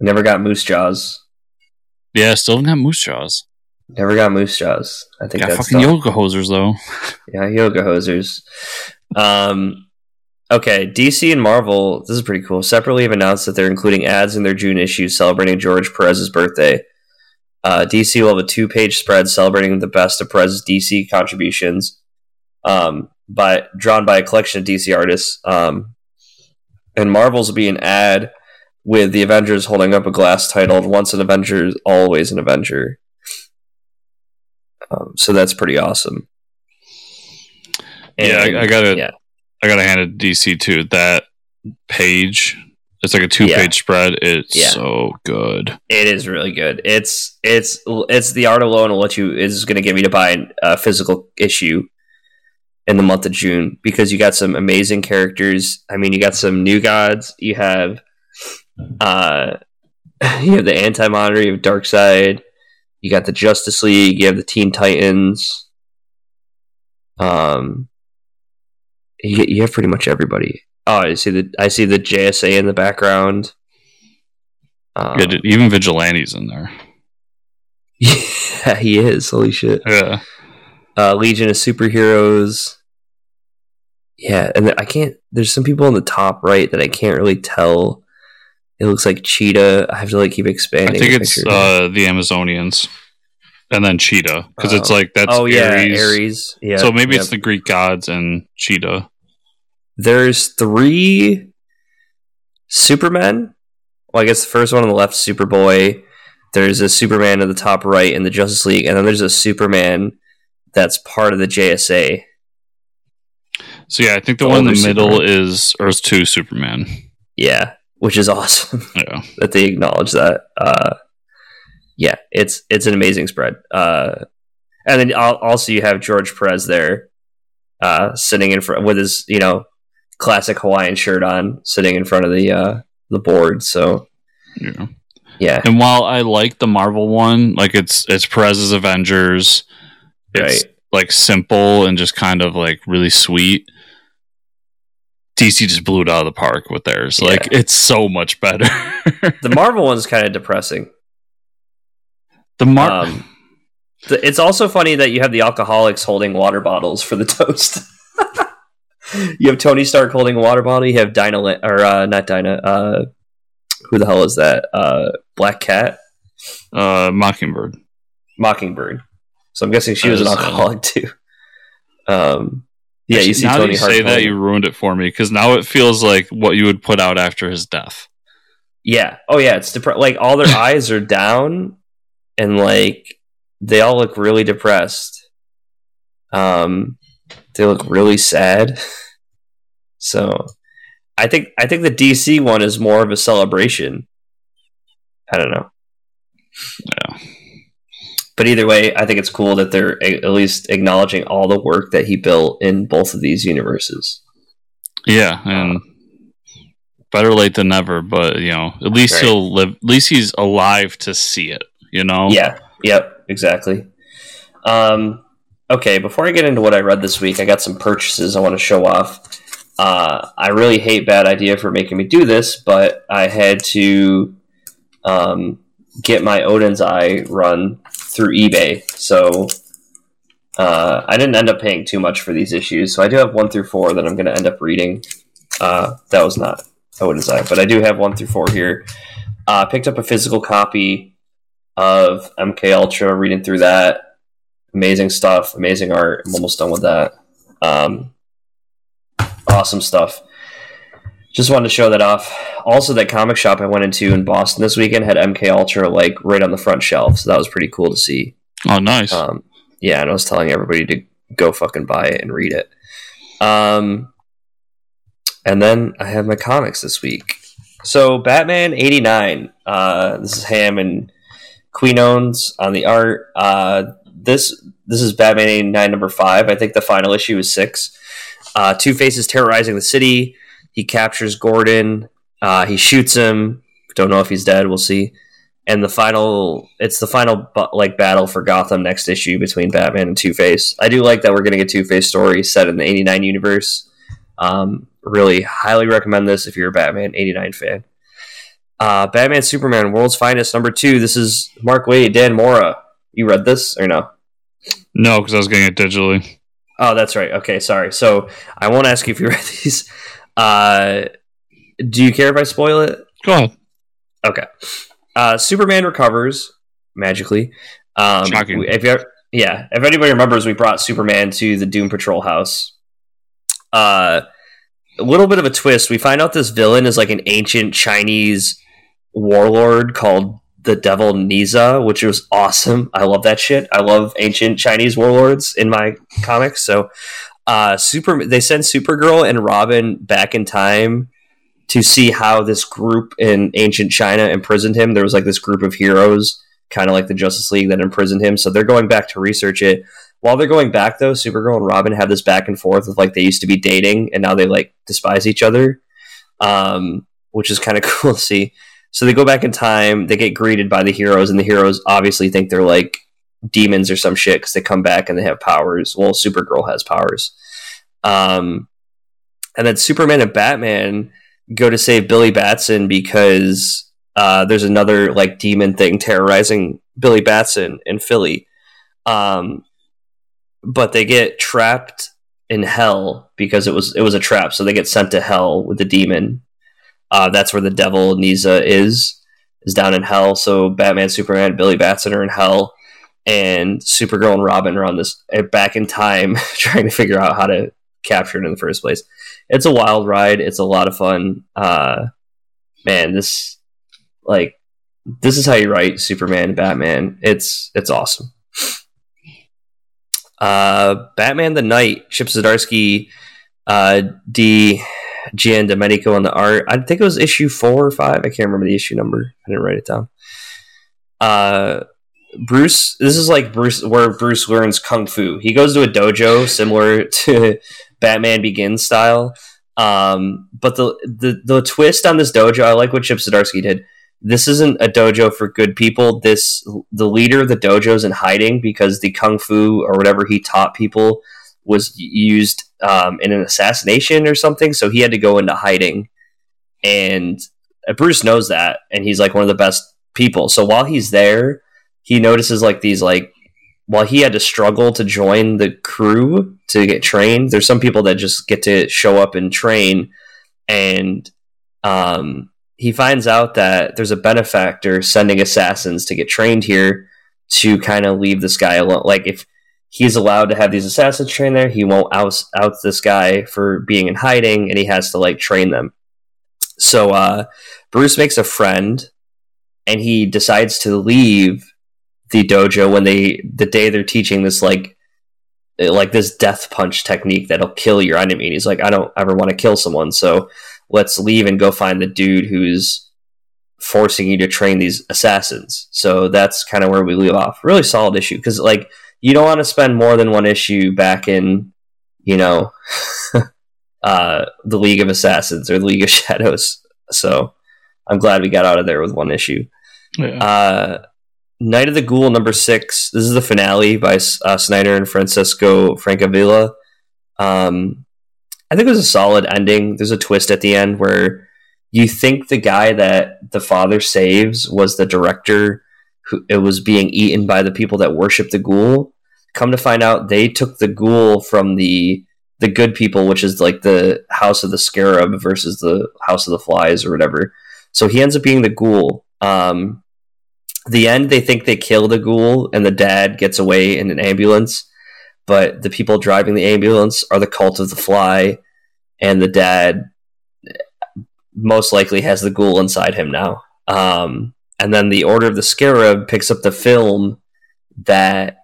never got Moose Jaws. yeah, still didn't have Moose Jaws. Never got Moose Jaws. I think Got that's fucking yoga hosers though. [laughs] Yeah, yoga hosers. Um, okay, DC and Marvel. This is pretty cool. Separately have announced that they're including ads in their June issues celebrating George Perez's birthday. Uh, DC will have a two-page spread celebrating the best of Perez's DC contributions, um, by drawn by a collection of DC artists. Um, and Marvel's will be an ad with the Avengers holding up a glass titled "Once an Avenger, always an Avenger." Um, so that's pretty awesome. yeah, And- I, I gotta, yeah. I gotta hand it DC too. That page, it's like a two Yeah. page spread. It's Yeah. so good. It is really good. It's it's it's the art alone will let you is going to get me to buy a physical issue in the month of June because you got some amazing characters. I mean, you got some new gods. You have uh [laughs] you have the Anti Monitor, you have Darkseid, you got the Justice League, you have the Teen Titans. Um, you, you have pretty much everybody. Oh, I see the I see the JSA in the background. Um, Yeah, even Vigilante's in there. [laughs] yeah, he is. Holy shit. Yeah, Uh, Legion of Superheroes. Yeah, and I can't. There's some people on the top right that I can't really tell. It looks like Cheetah. I have to like keep expanding. I think it's uh, the Amazonians, and then Cheetah because it's Oh. like that's oh yeah, Ares. Ares. Yeah. so maybe yep. it's the Greek gods and Cheetah. There's three Supermen. Well, I guess the first one on the left, Superboy. There's a Superman in the top right in the Justice League, and then there's a Superman that's part of the JSA. So yeah, I think the The one in the middle Superman. is Earth Two Superman. Yeah, which is awesome [laughs] Yeah, that they acknowledge that. Uh, yeah, it's it's an amazing spread. Uh, and then also you have George Perez there, uh, sitting in front with his you know classic Hawaiian shirt on, sitting in front of the uh, the board. So yeah. yeah, And while I like the Marvel one, like it's it's Perez's Avengers, it's right. like simple and just kind of like really sweet. DC just blew it out of the park with theirs. Yeah. Like it's so much better. [laughs] The Marvel one's kind of depressing. the Mar Um, the, it's also funny that you have the alcoholics holding water bottles for the [laughs] toast. you have Tony Stark holding a water bottle. You have Dinah, or uh, not Dinah. Uh, who the hell is that? Uh, Black Cat, uh, Mockingbird. Mockingbird. So I'm guessing she was an uh, alcoholic too. Um, yeah, you see now Tony you Hart. say that, you ruined it for me because now it feels like what you would put out after his death. Yeah. Oh yeah, it's depre- like all their [laughs] eyes are down and like they all look really depressed. Um they look really sad. [laughs] So I think I think the DC one is more of a celebration. I don't know. But either way, I think it's cool that they're at least acknowledging all the work that he built in both of these universes. Yeah, and better late than never. But you know, at least Right. he'll live. At least he's alive to see it. You know. Yeah. Yep. Exactly. Um, okay. Before I get into what I read this week, I got some purchases I want to show off. Uh, I really hate bad idea for making me do this, but I had to um, get my Odin's Eye run through eBay. So uh, I didn't end up paying too much for these issues. So I do have one through four that I'm going to end up reading. Uh, that was not Odin's Eye, but I do have one through four here. Uh, picked up a physical copy of MK Ultra, reading through that. Amazing stuff, amazing art. I'm almost done with that. Um, awesome stuff. Just wanted to show that off. Also, that comic shop I went into in Boston this weekend had MK Ultra like right on the front shelf, so that was pretty cool to see. Oh, nice. Um, yeah, and I was telling everybody to go fucking buy it and read it. Um, and then I have my comics this week. So Batman eighty nine. Uh, this is Hamm and Quinones on the art. Uh, this this is Batman eighty nine number five. I think the final issue is six. Uh, Two Faces terrorizing the city. He captures Gordon. Uh, he shoots him. Don't know if he's dead. We'll see. And the final, it's the final like battle for Gotham next issue between Batman and Two Face. I do like that we're getting a Two Face story set in the eighty nine universe. Um, really highly recommend this if you're a Batman 89 fan. Uh, Batman Superman World's Finest number two. This is Mark Waid, Dan Mora. You read this or no? No, because I was getting it digitally. Oh, that's right. Okay, sorry. So I won't ask you if you read [laughs] these. Uh, do you care if I spoil it? Go ahead. Okay. Uh, Superman recovers magically. Um, Shocking. If you yeah, if anybody remembers, we brought Superman to the Doom Patrol house. Uh, a little bit of a twist. We find out this villain is like an ancient Chinese warlord called the Devil Nezha, which was awesome. I love that shit. I love ancient Chinese warlords in my comics. So, uh, super. They send Supergirl and Robin back in time to see how this group in ancient China imprisoned him. There was like this group of heroes, kind of like the Justice League, that imprisoned him. So they're going back to research it. While they're going back, though, Supergirl and Robin have this back and forth of like they used to be dating and now they like despise each other, um, which is kind of [laughs] cool to see. So they go back in time, they get greeted by the heroes, and the heroes obviously think they're like demons or some shit because they come back and they have powers. Well, Supergirl has powers. Um, and then Superman and Batman go to save Billy Batson because uh, there's another like demon thing terrorizing Billy Batson in Philly. Um, but they get trapped in hell because it was it was a trap, so they get sent to hell with the demon. Uh, that's where the devil Nezha is is down in hell. So Batman, Superman, Billy Batson are in hell, and Supergirl and Robin are on this are back in time [laughs] trying to figure out how to capture it in the first place. It's a wild ride. It's a lot of fun. Uh, man, this like this is how you write Superman, and Batman. It's it's awesome. Uh, Batman the Knight, Chip Zdarsky, uh, D. Gian Domenico on the art. I think it was issue four or five. I can't remember the issue number. I didn't write it down. Uh, Bruce, this is like Bruce, where Bruce learns kung fu. He goes to a dojo similar to [laughs] Batman Begins style. Um, but the, the the twist on this dojo, I like what Chip Zdarsky did. This isn't a dojo for good people. This the leader of the dojo is in hiding because the kung fu or whatever he taught people was used um, in an assassination or something. So he had to go into hiding, and uh, Bruce knows that, and he's like one of the best people. So while he's there, he notices like these like while he had to struggle to join the crew to get trained. There's some people that just get to show up and train, and um, he finds out that there's a benefactor sending assassins to get trained here to kind of leave this guy alone. Like if he's allowed to have these assassins train there. He won't out out this guy for being in hiding, and he has to like train them. So uh, Bruce makes a friend, and he decides to leave the dojo when they the day they're teaching this like like this death punch technique that'll kill your enemy. And he's like, I don't ever want to kill someone, so let's leave and go find the dude who's forcing you to train these assassins. So that's kind of where we leave off. Really solid issue because like you don't want to spend more than one issue back in, you know, [laughs] uh, the League of Assassins or the League of [laughs] Shadows. So I'm glad we got out of there with one issue. Yeah. Uh, Night of the Ghoul number six. This is the finale by uh, Snyder and Francesco Francavilla. Um, I think it was a solid ending. There's a twist at the end where you think the guy that the father saves was the director who it was being eaten by the people that worship the ghoul. Come to find out, they took the ghoul from the the good people, which is like the House of the Scarab versus the House of the Flies or whatever. So he ends up being the ghoul. Um, the end they think they kill the ghoul and the dad gets away in an ambulance but the people driving the ambulance are the cult of the fly and the dad most likely has the ghoul inside him now. Um, and then the order of the scarab picks up the film that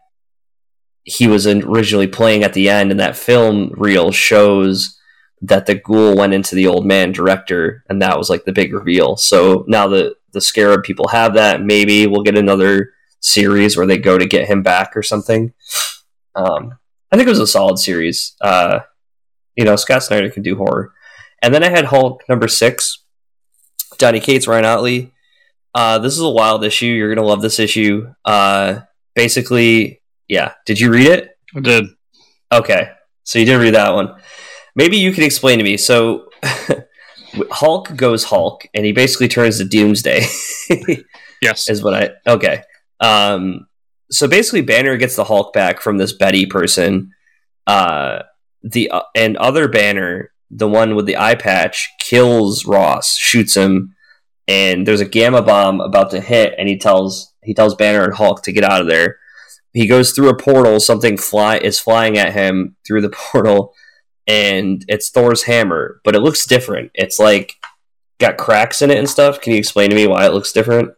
he was originally playing at the end and that film reel shows that the ghoul went into the old man director and that was like the big reveal. So now the the scarab people have that. Maybe we'll get another series where they go to get him back or something. Um, i think it was a solid series. Uh, you know scott snyder can do horror. And then i had hulk number six donny cates ryan ottley uh, this is a wild issue. You're gonna love this issue. Uh, basically yeah. Did you read it? I did. Okay, so you did read that one. Maybe you can explain to me. So, [laughs] Hulk goes Hulk, and he basically turns to Doomsday. [laughs] Yes. is what I okay. Um, so basically, Banner gets the Hulk back from this Betty person. Uh, the uh, and other Banner, the one with the eye patch, kills Ross, shoots him, and there's a gamma bomb about to hit, and he tells he tells Banner and Hulk to get out of there. He goes through a portal. Something fly is flying at him through the [laughs] portal, and it's Thor's hammer, but it looks different. It's like got cracks in it and stuff. Can you explain to me why it looks different?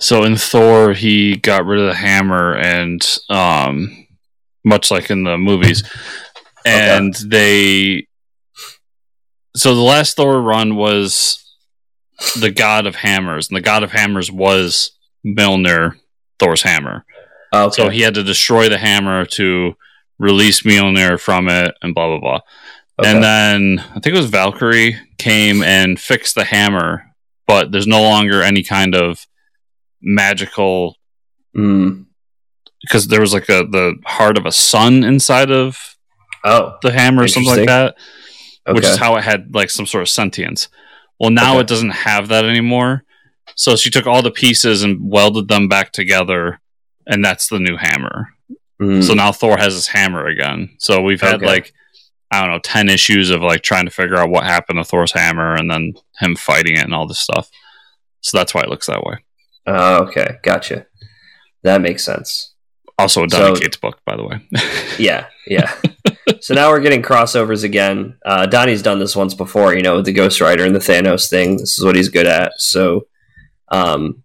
So in Thor, he got rid of the hammer, and um, much like in the movies, and they. So the last Thor run was the God of Hammers, and the God of Hammers was Mjolnir, Thor's hammer. Okay. So he had to destroy the hammer to release Mjolnir from it, and blah blah blah. Okay. And then I think it was Valkyrie came and fixed the hammer, but there's no longer any kind of magical Mm. because there was like a the heart of a sun inside of Oh, the hammer or something like that, okay. which is how it had like some sort of sentience. Well, now Okay. it doesn't have that anymore. So she took all the pieces and welded them back together, and that's the new hammer. Mm. So now Thor has his hammer again. So we've had Okay. like I don't know, ten issues of like trying to figure out what happened to Thor's hammer and then him fighting it and all this stuff. So that's why it looks that way. Oh, okay, gotcha. That makes sense. Also a Donny So- Cates book, by the way. [laughs] Yeah, yeah. so now we're getting crossovers again. Uh, Donnie's done this once before, you know, with the Ghost Rider and the Thanos thing. This is what he's good at. So, um,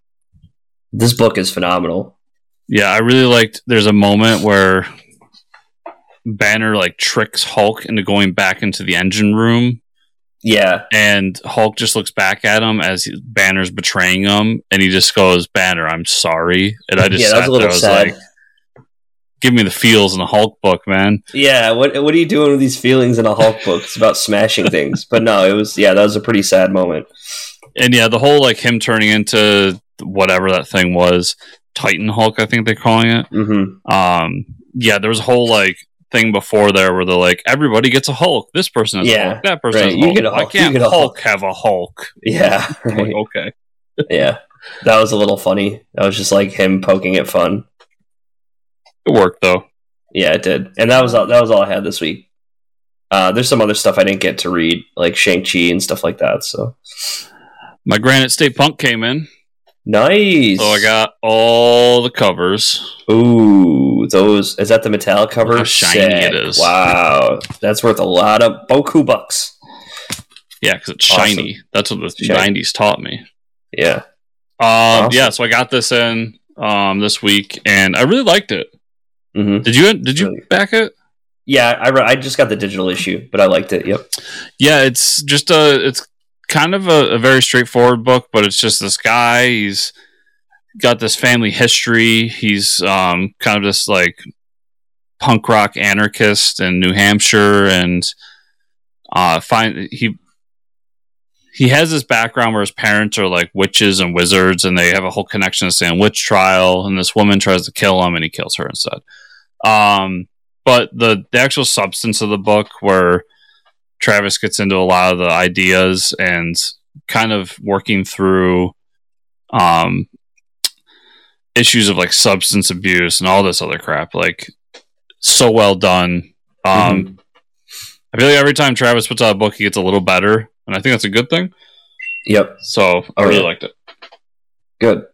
this book is phenomenal. Yeah, I really liked there's a moment where Banner like tricks Hulk into going back into the engine room Yeah, and Hulk just looks back at him as he- Banner's betraying him and he just goes, Banner, I'm sorry. And I just yeah, that was a little was sad. like, give me the feels in a Hulk book, man. yeah, what what are you doing with these feelings in a Hulk book? It's about smashing [laughs] things. But no, it was yeah, that was a pretty sad moment. and yeah, the whole like him turning into whatever that thing was, Titan Hulk, I think they're calling it. hmm Um, yeah, there was a whole like thing before there where they're like, everybody gets a Hulk. This person is a Hulk. That person right. is a You get a Hulk. Can't get a Hulk, Hulk. have a Hulk? Yeah, I'm [laughs] like, okay. yeah. That was a little funny. That was just like him poking at fun. It worked though. Yeah, it did, and that was all, that was all I had this week. Uh, there's some other stuff I didn't get to read, like Shang Chi and stuff like that. So My Granite State Punk came in, nice. so I got all the covers. ooh those. Is that the metal cover? Look how shiny it Sick. is. Wow, that's worth a lot of boku bucks. Yeah, because it's Awesome. shiny. That's what the Shiny. '90s taught me. Yeah, Um, Awesome. yeah, so I got this in um this week, and I really liked it. hmm Did you? Did you back it? yeah. I re- I just got the digital issue, but I liked it. Yep. Yeah, it's just a. It's kind of a, a very straightforward book, but it's just this guy. He's got this family history. He's um kind of this like punk rock anarchist in New Hampshire, and uh, find he. He has this background where his parents are like witches and wizards, and they have a whole connection to Salem witch trial. And this woman tries to kill him, and he kills her instead. Um, but the the actual substance of the book, where Travis gets into a lot of the ideas and kind of working through um issues of like substance abuse and all this other crap like so well done um Mhm. i feel like every time travis puts out a book he gets a little better and i think that's a good thing Yep. so i Oh, really liked it Good.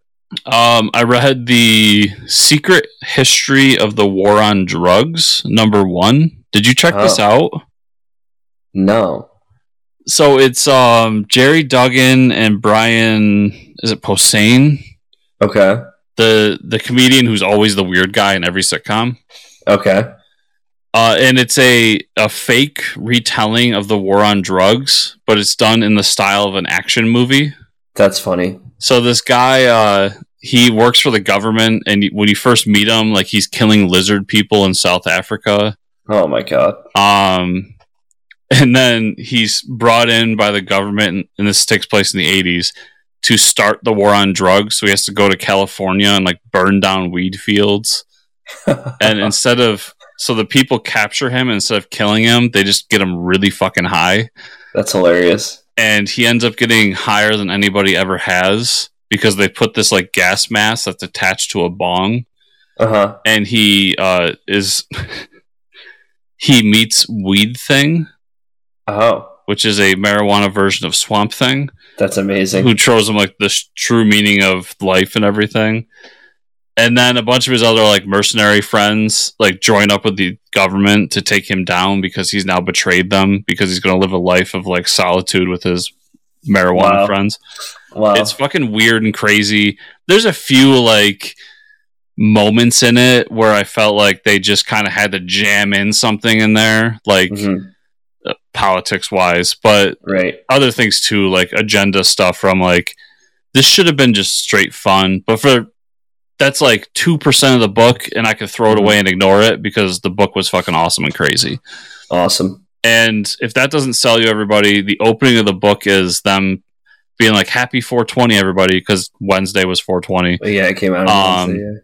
Um, I read the Secret History of the War on Drugs, number one. Did you check this out? No. So it's um Gerry Duggan and Brian is it Posehn? Okay. The the comedian who's always the weird guy in every sitcom. Okay. Uh, and it's a, a fake retelling of the war on drugs, but it's done in the style of an action movie. That's funny. So this guy, uh, he works for the government, and when you first meet him, like he's killing lizard people in South Africa. Oh my god. Um, and then he's brought in by the government, and this takes place in the eighties to start the war on drugs. So he has to go to California and like burn down weed fields. [laughs] and instead of so the people capture him instead of killing him, they just get him really fucking high. That's hilarious. And he ends up getting higher than anybody ever has because they put this like gas mask that's attached to a bong. Uh huh. And he uh, is [laughs] he meets Weed Thing, Oh, which is a marijuana version of Swamp Thing, that's amazing. who shows him like the sh- true meaning of life and everything. And then a bunch of his other like mercenary friends like join up with the government to take him down because he's now betrayed them because he's going to live a life of like solitude with his marijuana Wow. friends. Wow. It's fucking weird and crazy. There's a few like moments in it where I felt like they just kind of had to jam in something in there, like Mhm. Politics wise, but Right. other things too, like agenda stuff from like this should have been just straight fun, but for that's like two percent of the book, and I could throw it Mhm. away and ignore it because the book was fucking awesome and crazy. Awesome. And if that doesn't sell you, everybody, the opening of the book is them being like "Happy 420, everybody," because Wednesday was 420. Yeah, it came out. Um, Wednesday,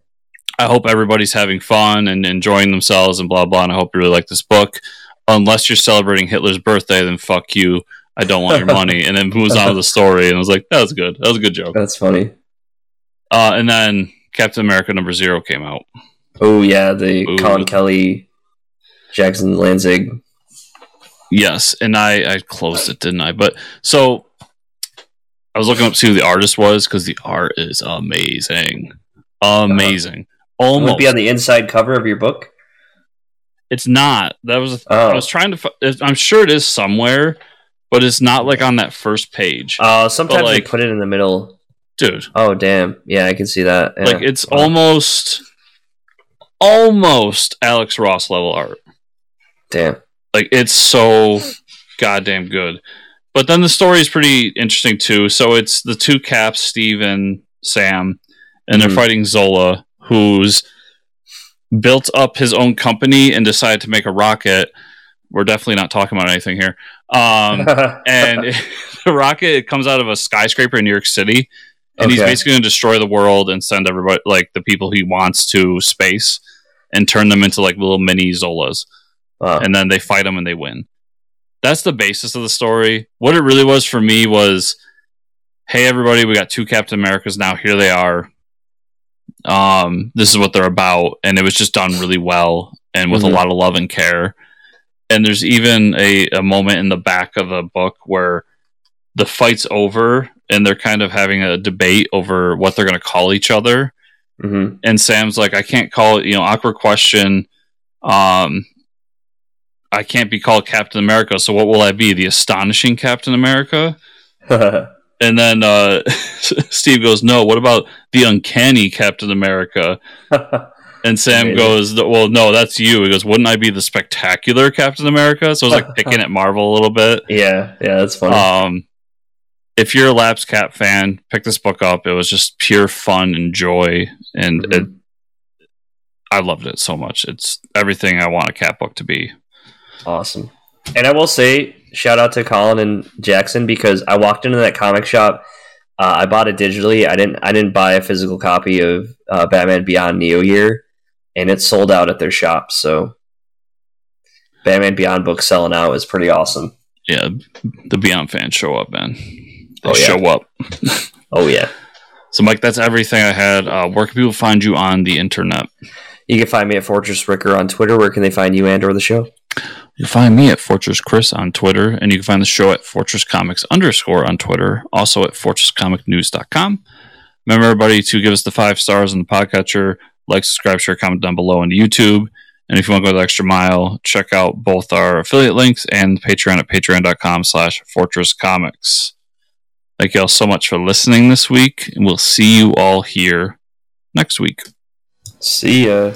I hope everybody's having fun and enjoying themselves and blah blah. And I hope you really like this book. Unless you're celebrating Hitler's birthday, then fuck you. I don't want your [laughs] money. And then moves on to the story. And I was like, that was good. That was a good joke. That's funny. Uh, and then Captain America number zero came out. Oh yeah, the Ooh. Colin Kelly, Jackson Lanzig. Yes, and I I closed it, didn't I? But so I was looking up to see who the artist was because the art is amazing, amazing. Would Almost. it be on the inside cover of your book? It's not. That was. Oh. I was trying to. I'm sure it is somewhere, but it's not like on that first page, Uh, sometimes like- they put it in the middle. dude. Oh damn! Yeah, I can see that. Yeah. Like it's Wow. almost, almost Alex Ross level art. damn. Like it's so goddamn good. But then the story is pretty interesting too. So it's the two caps, Steve and Sam, and they're Mhm. fighting Zola, who's built up his own company and decided to make a rocket. We're definitely not talking about anything here. Um, [laughs] and [laughs] the rocket it comes out of a skyscraper in New York City, and he's basically going to destroy the world and send everybody, like the people he wants, to space and turn them into like little mini Zolas Wow. and then they fight them and they win. That's the basis of the story. What it really was for me was, hey everybody, we got two Captain Americas now. Here they are. Um, this is what they're about, and it was just done really well and with Mhm. a lot of love and care. And there's even a, a moment in the back of the book where the fight's over and they're kind of having a debate over what they're going to call each other hmm and Sam's like, I can't call it, you know, awkward question. Um, I can't be called Captain America, so what will I be? The astonishing Captain America? [laughs] And then uh, [laughs] Steve goes, No, what about the uncanny Captain America? [laughs] And Sam goes, Well, no, that's you. He goes, Wouldn't I be the spectacular Captain America? So I was like [laughs] picking at Marvel a little bit. yeah, yeah, that's funny. Um, if you're a Laps Cap fan, pick this book up. It was just pure fun and joy, and Mhm. it, I loved it so much. It's everything I want a cat book to be. Awesome. And I will say, shout out to Colin and Jackson because I walked into that comic shop. Uh, I bought it digitally. I didn't. I didn't buy a physical copy of uh, Batman Beyond Neo Year, and it sold out at their shop. So, Batman Beyond book selling out is pretty awesome. Yeah, the Beyond fans show up, man. They Oh, yeah. show up. [laughs] Oh yeah. So, Mike, that's everything I had. Uh, where can people find you on the internet? You can find me at Fortress Ricker on Twitter. Where can they find you and or the show? You can find me at Fortress Chris on Twitter, and you can find the show at Fortress Comics underscore on Twitter, also at fortresscomicnews.com. Remember, everybody, to give us the five stars in the podcatcher, like, subscribe, share, comment down below on YouTube. And if you want to go the extra mile, check out both our affiliate links and Patreon at patreon.com slash fortress comics. Thank you all so much for listening this week, and we'll see you all here next week. See ya.